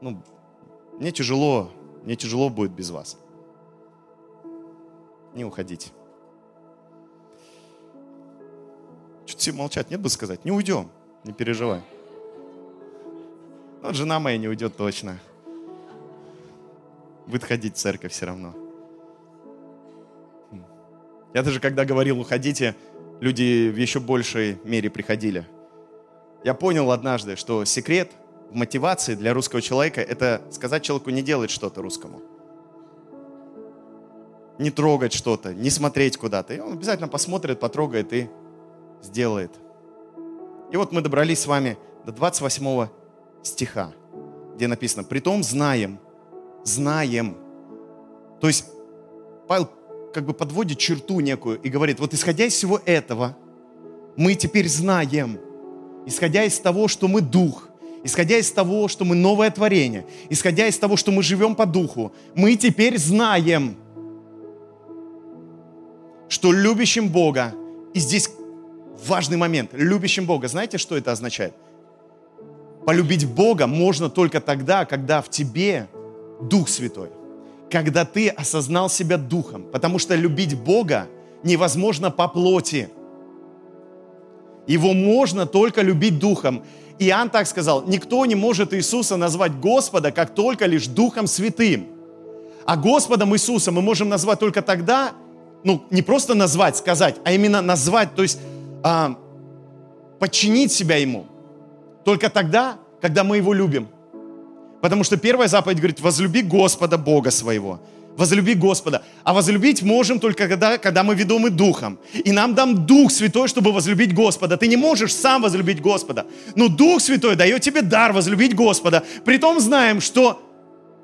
ну, мне тяжело мне тяжело будет без вас. Не уходите. Что-то все молчат, нет бы сказать, не уйдем, не переживай. Вот жена моя не уйдет точно. Будет ходить в церковь все равно. Я даже когда говорил, уходите, люди в еще большей мере приходили. Я понял однажды, что секрет в мотивации для русского человека – это сказать человеку не делать что-то русскому. Не трогать что-то, не смотреть куда-то. И он обязательно посмотрит, потрогает и сделает. И вот мы добрались с вами до 28 стиха, где написано, «Притом знаем, знаем». То есть Павел как бы подводит черту некую и говорит, вот исходя из всего этого, мы теперь знаем, исходя из того, что мы дух, исходя из того, что мы новое творение, исходя из того, что мы живем по духу, мы теперь знаем, что любящим Бога, и здесь важный момент, любящим Бога, знаете, что это означает? Полюбить Бога можно только тогда, когда в тебе Дух Святой когда ты осознал себя духом, потому что любить Бога невозможно по плоти. Его можно только любить духом. Иоанн так сказал, никто не может Иисуса назвать Господа, как только лишь Духом Святым. А Господом Иисуса мы можем назвать только тогда, ну, не просто назвать, сказать, а именно назвать, то есть а, подчинить себя Ему. Только тогда, когда мы Его любим – Потому что первая заповедь говорит, возлюби Господа Бога своего. Возлюби Господа. А возлюбить можем только когда, когда мы ведомы Духом. И нам дам Дух Святой, чтобы возлюбить Господа. Ты не можешь сам возлюбить Господа. Но Дух Святой дает тебе дар возлюбить Господа. Притом знаем, что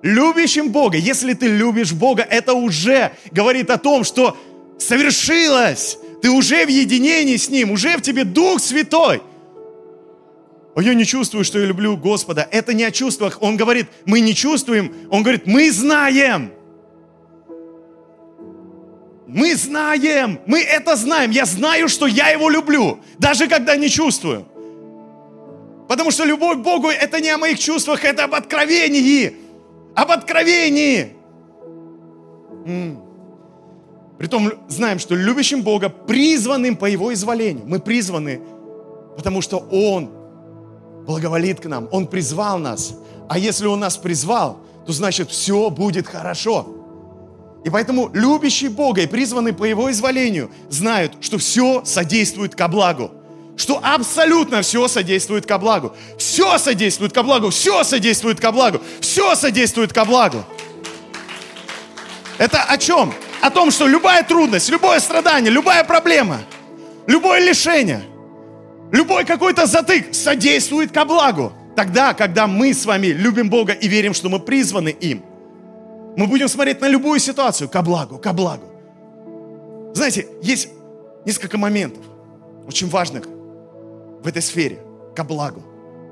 любящим Бога, если ты любишь Бога, это уже говорит о том, что совершилось. Ты уже в единении с Ним, уже в тебе Дух Святой я не чувствую, что я люблю Господа. Это не о чувствах. Он говорит, мы не чувствуем. Он говорит, мы знаем. Мы знаем, мы это знаем. Я знаю, что я его люблю, даже когда не чувствую. Потому что любовь к Богу это не о моих чувствах, это об откровении. Об откровении. М-м. Притом знаем, что любящим Бога, призванным по Его изволению. Мы призваны, потому что Он благоволит к нам. Он призвал нас. А если Он нас призвал, то значит все будет хорошо. И поэтому любящие Бога и призванные по Его изволению знают, что все содействует ко благу. Что абсолютно все содействует ко благу. Все содействует ко благу, все содействует ко благу, все содействует ко благу. Это о чем? О том, что любая трудность, любое страдание, любая проблема, любое лишение – Любой какой-то затык содействует ко благу. Тогда, когда мы с вами любим Бога и верим, что мы призваны им, мы будем смотреть на любую ситуацию ко благу, ко благу. Знаете, есть несколько моментов, очень важных в этой сфере, ко благу.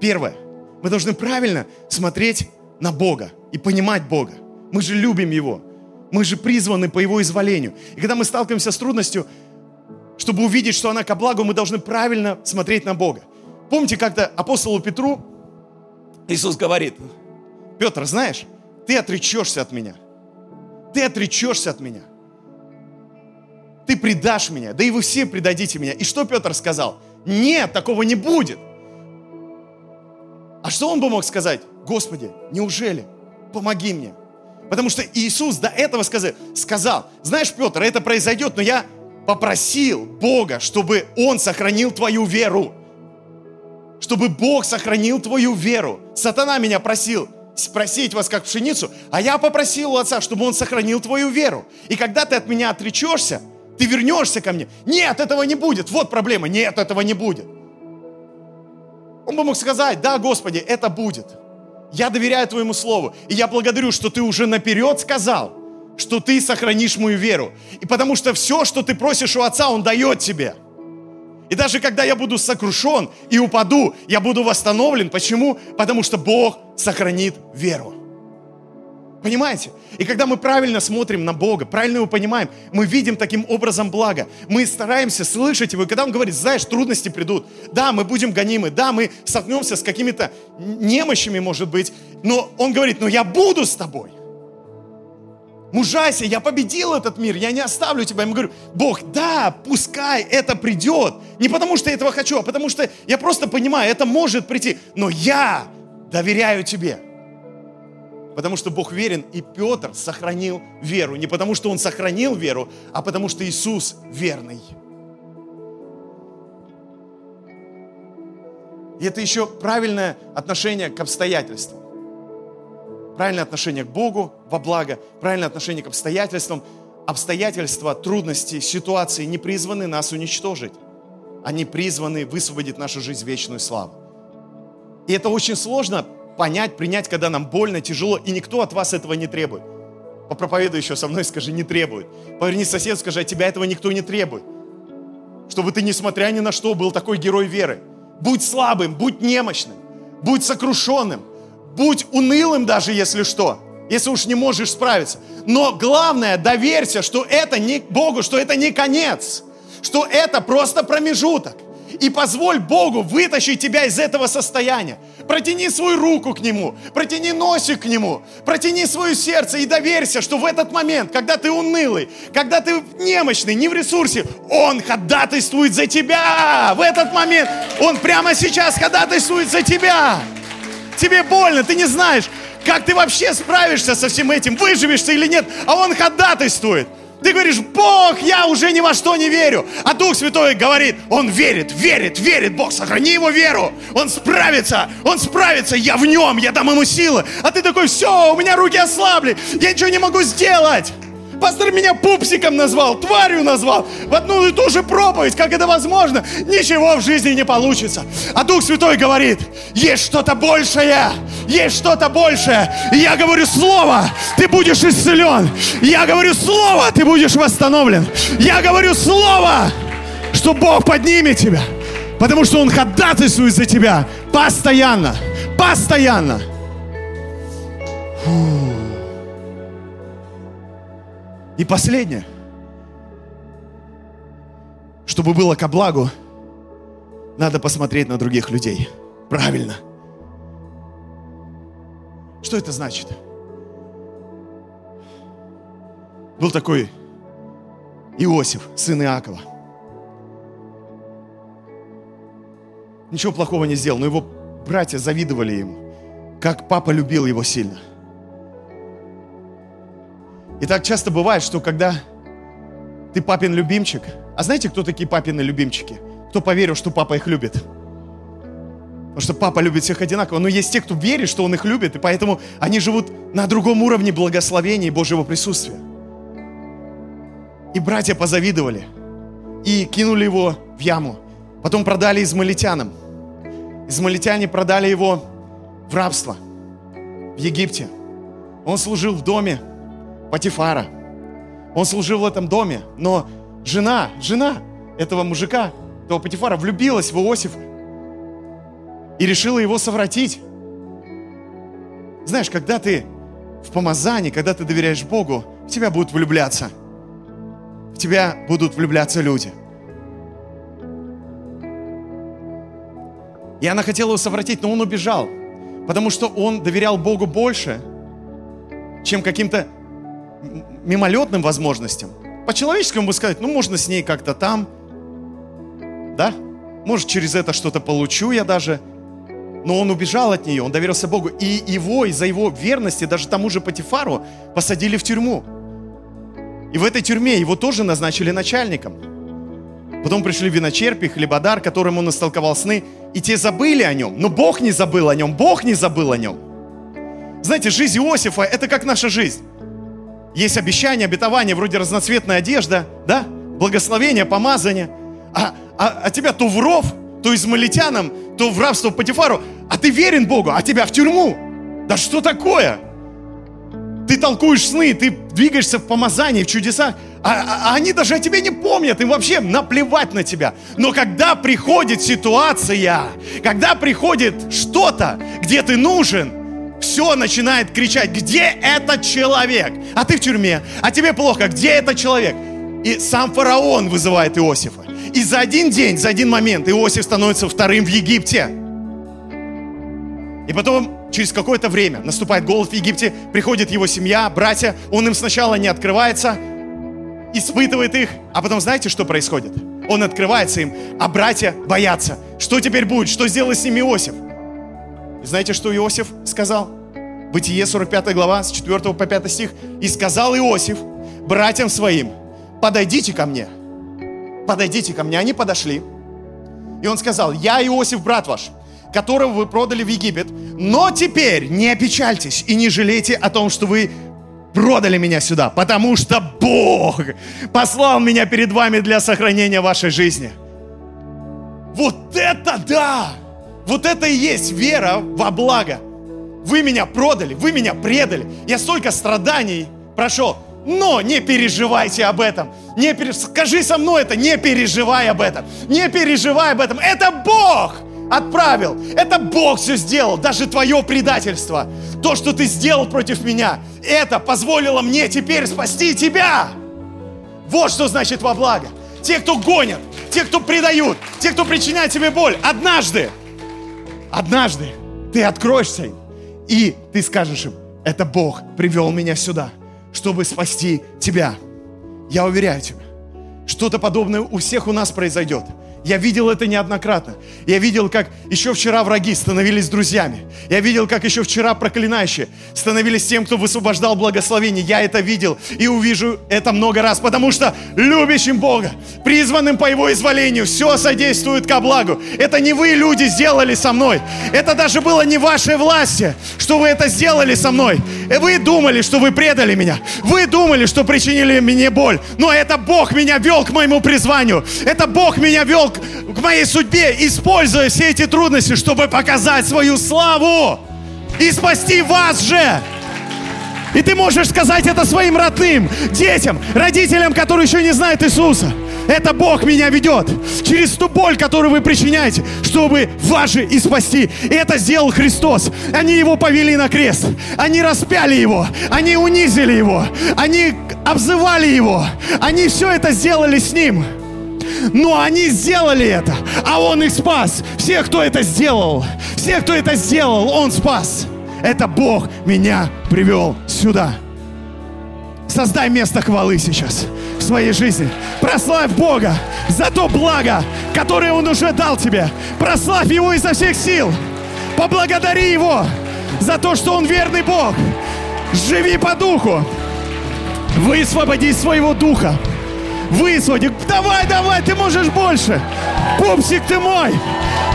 Первое, мы должны правильно смотреть на Бога и понимать Бога. Мы же любим Его. Мы же призваны по Его изволению. И когда мы сталкиваемся с трудностью, чтобы увидеть, что она ко благу, мы должны правильно смотреть на Бога. Помните, как-то апостолу Петру Иисус говорит, Петр, знаешь, ты отречешься от меня. Ты отречешься от меня. Ты предашь меня, да и вы все предадите меня. И что Петр сказал? Нет, такого не будет. А что он бы мог сказать? Господи, неужели? Помоги мне. Потому что Иисус до этого сказал, сказал, знаешь, Петр, это произойдет, но я попросил Бога, чтобы Он сохранил твою веру. Чтобы Бог сохранил твою веру. Сатана меня просил спросить вас как пшеницу, а я попросил у Отца, чтобы Он сохранил твою веру. И когда ты от меня отречешься, ты вернешься ко мне. Нет, этого не будет. Вот проблема. Нет, этого не будет. Он бы мог сказать, да, Господи, это будет. Я доверяю Твоему Слову. И я благодарю, что Ты уже наперед сказал – что ты сохранишь мою веру. И потому что все, что ты просишь у Отца, Он дает тебе. И даже когда я буду сокрушен и упаду, я буду восстановлен. Почему? Потому что Бог сохранит веру. Понимаете? И когда мы правильно смотрим на Бога, правильно его понимаем, мы видим таким образом благо. Мы стараемся слышать его. И когда он говорит, знаешь, трудности придут. Да, мы будем гонимы. Да, мы столкнемся с какими-то немощами, может быть. Но он говорит, но я буду с тобой мужайся, я победил этот мир, я не оставлю тебя. Я ему говорю, Бог, да, пускай это придет. Не потому что я этого хочу, а потому что я просто понимаю, это может прийти. Но я доверяю тебе. Потому что Бог верен, и Петр сохранил веру. Не потому, что он сохранил веру, а потому, что Иисус верный. И это еще правильное отношение к обстоятельствам. Правильное отношение к Богу во благо, правильное отношение к обстоятельствам. Обстоятельства, трудности, ситуации не призваны нас уничтожить. Они призваны высвободить нашу жизнь в вечную славу. И это очень сложно понять, принять, когда нам больно, тяжело, и никто от вас этого не требует. Попроповедуй еще со мной, скажи, не требует. Поверни соседу, скажи, от тебя этого никто не требует. Чтобы ты, несмотря ни на что, был такой герой веры. Будь слабым, будь немощным, будь сокрушенным, будь унылым даже, если что, если уж не можешь справиться. Но главное, доверься, что это не Богу, что это не конец, что это просто промежуток. И позволь Богу вытащить тебя из этого состояния. Протяни свою руку к Нему, протяни носик к Нему, протяни свое сердце и доверься, что в этот момент, когда ты унылый, когда ты немощный, не в ресурсе, Он ходатайствует за тебя. В этот момент Он прямо сейчас ходатайствует за тебя. Тебе больно, ты не знаешь, как ты вообще справишься со всем этим, выживешь ты или нет, а Он ходатайствует. Ты говоришь, Бог, я уже ни во что не верю. А Дух Святой говорит, Он верит, верит, верит. Бог, сохрани его веру. Он справится, он справится. Я в нем, я дам ему силы. А ты такой, все, у меня руки ослабли. Я ничего не могу сделать. Пастор меня пупсиком назвал, тварью назвал. В одну и ту же проповедь, как это возможно, ничего в жизни не получится. А Дух Святой говорит, есть что-то большее, есть что-то большее. И я говорю слово, ты будешь исцелен. Я говорю слово, ты будешь восстановлен. Я говорю слово, что Бог поднимет тебя. Потому что Он ходатайствует за тебя постоянно. Постоянно. Фу. И последнее. Чтобы было ко благу, надо посмотреть на других людей. Правильно. Что это значит? Был такой Иосиф, сын Иакова. Ничего плохого не сделал, но его братья завидовали ему, как папа любил его сильно – и так часто бывает, что когда ты папин любимчик, а знаете, кто такие папины любимчики? Кто поверил, что папа их любит? Потому что папа любит всех одинаково. Но есть те, кто верит, что он их любит, и поэтому они живут на другом уровне благословения и Божьего присутствия. И братья позавидовали и кинули его в яму. Потом продали измалитянам. Измалитяне продали его в рабство в Египте. Он служил в доме Патифара. Он служил в этом доме, но жена, жена этого мужика, этого Патифара, влюбилась в Иосифа и решила его совратить. Знаешь, когда ты в помазании, когда ты доверяешь Богу, в тебя будут влюбляться. В тебя будут влюбляться люди. И она хотела его совратить, но он убежал, потому что он доверял Богу больше, чем каким-то мимолетным возможностям. По-человеческому бы сказать, ну, можно с ней как-то там, да? Может, через это что-то получу я даже. Но он убежал от нее, он доверился Богу. И его, из-за его верности, даже тому же Патифару, посадили в тюрьму. И в этой тюрьме его тоже назначили начальником. Потом пришли виночерпи, хлебодар, которым он истолковал сны, и те забыли о нем. Но Бог не забыл о нем, Бог не забыл о нем. Знаете, жизнь Иосифа – это как наша жизнь. Есть обещания, обетования, вроде разноцветная одежда, да? Благословение, помазание. А, а, а тебя то в ров, то измалитянам, то в рабство Патифару. А ты верен Богу, а тебя в тюрьму. Да что такое? Ты толкуешь сны, ты двигаешься в помазании, в чудесах, а, а, а они даже о тебе не помнят, им вообще наплевать на тебя. Но когда приходит ситуация, когда приходит что-то, где ты нужен, все начинает кричать, где этот человек? А ты в тюрьме, а тебе плохо, где этот человек? И сам фараон вызывает Иосифа. И за один день, за один момент Иосиф становится вторым в Египте. И потом, через какое-то время, наступает голод в Египте, приходит его семья, братья, он им сначала не открывается, испытывает их, а потом знаете, что происходит? Он открывается им, а братья боятся. Что теперь будет? Что сделает с ними Иосиф? Знаете, что Иосиф сказал? Бытие 45 глава, с 4 по 5 стих. «И сказал Иосиф братьям своим, подойдите ко мне, подойдите ко мне». Они подошли. И он сказал, я Иосиф, брат ваш, которого вы продали в Египет, но теперь не опечальтесь и не жалейте о том, что вы продали меня сюда, потому что Бог послал меня перед вами для сохранения вашей жизни. Вот это да! Вот это и есть вера во благо. Вы меня продали, вы меня предали. Я столько страданий прошел. Но не переживайте об этом. Не пере... Скажи со мной это, не переживай об этом. Не переживай об этом. Это Бог отправил. Это Бог все сделал. Даже твое предательство. То, что ты сделал против меня. Это позволило мне теперь спасти тебя. Вот что значит во благо. Те, кто гонят, те, кто предают, те, кто причиняет тебе боль. Однажды, однажды ты откроешься им и ты скажешь им, это Бог привел меня сюда, чтобы спасти тебя. Я уверяю тебя, что-то подобное у всех у нас произойдет. Я видел это неоднократно. Я видел, как еще вчера враги становились друзьями. Я видел, как еще вчера проклинающие становились тем, кто высвобождал благословение. Я это видел и увижу это много раз, потому что любящим Бога, призванным по Его изволению, все содействует ко благу. Это не вы, люди, сделали со мной. Это даже было не вашей власти, что вы это сделали со мной. Вы думали, что вы предали меня. Вы думали, что причинили мне боль. Но это Бог меня вел к моему призванию. Это Бог меня вел к, моей судьбе, используя все эти трудности, чтобы показать свою славу и спасти вас же. И ты можешь сказать это своим родным, детям, родителям, которые еще не знают Иисуса. Это Бог меня ведет через ту боль, которую вы причиняете, чтобы вас же и спасти. И это сделал Христос. Они его повели на крест. Они распяли его. Они унизили его. Они обзывали его. Они все это сделали с ним. Но они сделали это, а Он их спас. Все, кто это сделал, все, кто это сделал, Он спас. Это Бог меня привел сюда. Создай место хвалы сейчас в своей жизни. Прославь Бога за то благо, которое Он уже дал тебе. Прославь Его изо всех сил. Поблагодари Его за то, что Он верный Бог. Живи по духу. Высвободи своего духа высвободи. Давай, давай, ты можешь больше. Пупсик ты мой.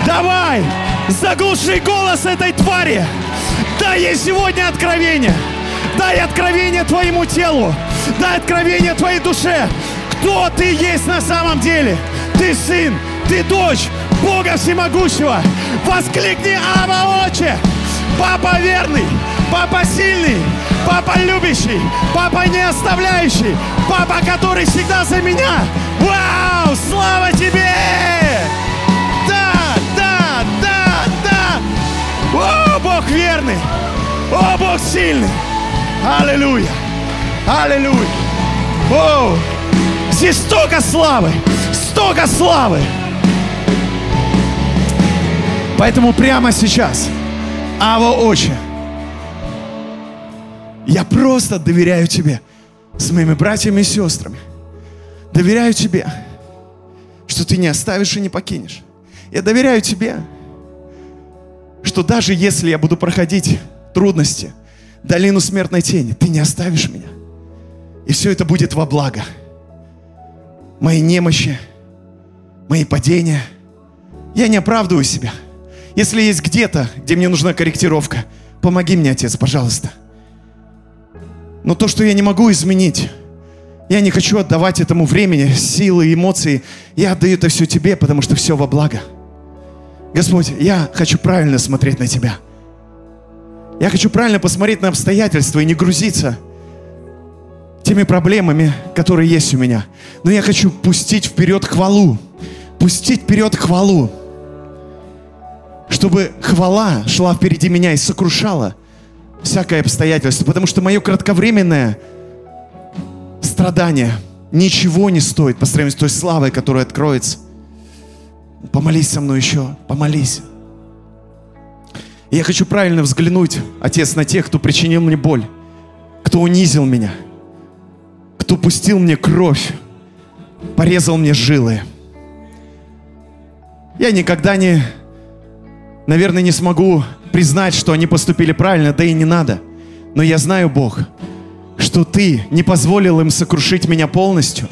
Давай, заглуши голос этой твари. Дай ей сегодня откровение. Дай откровение твоему телу. Дай откровение твоей душе. Кто ты есть на самом деле? Ты сын, ты дочь Бога Всемогущего. Воскликни Ава Отче. Папа верный, папа сильный, папа любящий, папа не оставляющий, папа, который всегда за меня. Вау, слава тебе! Да, да, да, да! О, Бог верный! О, Бог сильный! Аллилуйя! Аллилуйя! О, здесь столько славы! Столько славы! Поэтому прямо сейчас – Ава Отче, я просто доверяю Тебе с моими братьями и сестрами. Доверяю Тебе, что Ты не оставишь и не покинешь. Я доверяю Тебе, что даже если я буду проходить трудности, долину смертной тени, Ты не оставишь меня. И все это будет во благо. Мои немощи, мои падения. Я не оправдываю себя – если есть где-то, где мне нужна корректировка, помоги мне, Отец, пожалуйста. Но то, что я не могу изменить, я не хочу отдавать этому времени, силы, эмоции. Я отдаю это все Тебе, потому что все во благо. Господь, я хочу правильно смотреть на Тебя. Я хочу правильно посмотреть на обстоятельства и не грузиться теми проблемами, которые есть у меня. Но я хочу пустить вперед хвалу. Пустить вперед хвалу чтобы хвала шла впереди меня и сокрушала всякое обстоятельство, потому что мое кратковременное страдание ничего не стоит по сравнению с той славой, которая откроется. Помолись со мной еще, помолись. Я хочу правильно взглянуть, Отец, на тех, кто причинил мне боль, кто унизил меня, кто пустил мне кровь, порезал мне жилы. Я никогда не наверное, не смогу признать, что они поступили правильно, да и не надо. Но я знаю, Бог, что Ты не позволил им сокрушить меня полностью.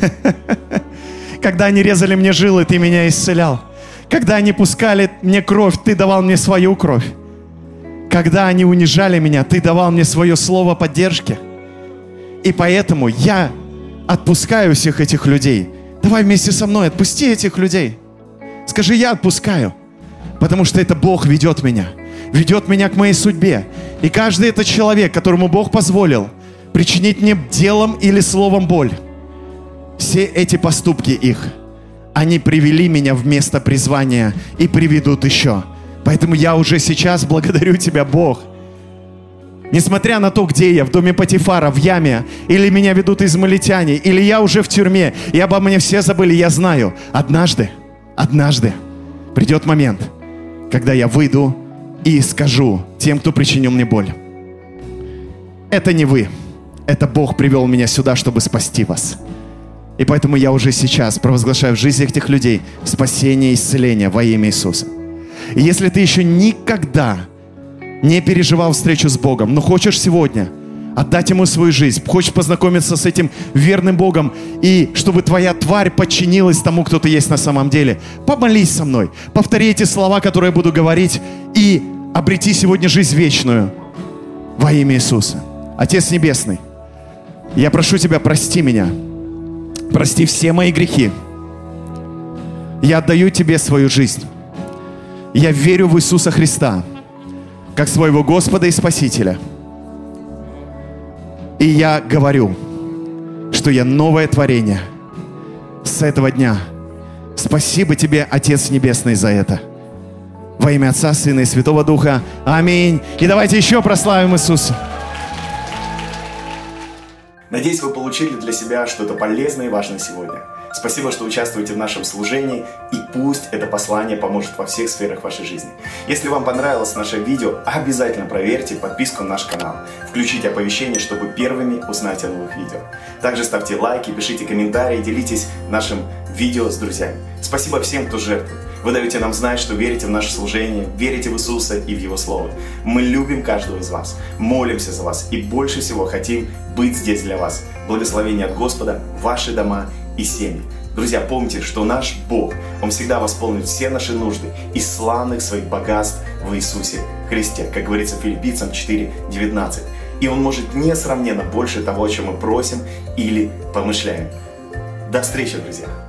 Когда они резали мне жилы, Ты меня исцелял. Когда они пускали мне кровь, Ты давал мне свою кровь. Когда они унижали меня, Ты давал мне свое слово поддержки. И поэтому я отпускаю всех этих людей. Давай вместе со мной, отпусти этих людей. Скажи, я отпускаю. Потому что это Бог ведет меня. Ведет меня к моей судьбе. И каждый этот человек, которому Бог позволил причинить мне делом или словом боль, все эти поступки их, они привели меня в место призвания и приведут еще. Поэтому я уже сейчас благодарю Тебя, Бог. Несмотря на то, где я, в доме Патифара, в яме, или меня ведут измалитяне, или я уже в тюрьме, и обо мне все забыли, я знаю, однажды, однажды придет момент, когда я выйду и скажу тем, кто причинил мне боль. Это не вы, это Бог привел меня сюда, чтобы спасти вас. И поэтому я уже сейчас провозглашаю в жизни этих людей спасение и исцеление во имя Иисуса. И если ты еще никогда не переживал встречу с Богом, но хочешь сегодня отдать Ему свою жизнь, хочешь познакомиться с этим верным Богом, и чтобы твоя тварь подчинилась тому, кто ты есть на самом деле, помолись со мной, повтори эти слова, которые я буду говорить, и обрети сегодня жизнь вечную во имя Иисуса. Отец Небесный, я прошу Тебя, прости меня, прости все мои грехи. Я отдаю Тебе свою жизнь. Я верю в Иисуса Христа, как своего Господа и Спасителя. И я говорю, что я новое творение с этого дня. Спасибо Тебе, Отец Небесный, за это. Во имя Отца, Сына и Святого Духа. Аминь. И давайте еще прославим Иисуса. Надеюсь, вы получили для себя что-то полезное и важное сегодня. Спасибо, что участвуете в нашем служении, и пусть это послание поможет во всех сферах вашей жизни. Если вам понравилось наше видео, обязательно проверьте подписку на наш канал. Включите оповещения, чтобы первыми узнать о новых видео. Также ставьте лайки, пишите комментарии, делитесь нашим видео с друзьями. Спасибо всем, кто жертвует. Вы даете нам знать, что верите в наше служение, верите в Иисуса и в Его Слово. Мы любим каждого из вас, молимся за вас и больше всего хотим быть здесь для вас. Благословение от Господа, ваши дома и семьи. Друзья, помните, что наш Бог, Он всегда восполнит все наши нужды из славных своих богатств в Иисусе Христе, как говорится филиппийцам 4.19. И Он может несравненно больше того, о чем мы просим или помышляем. До встречи, друзья!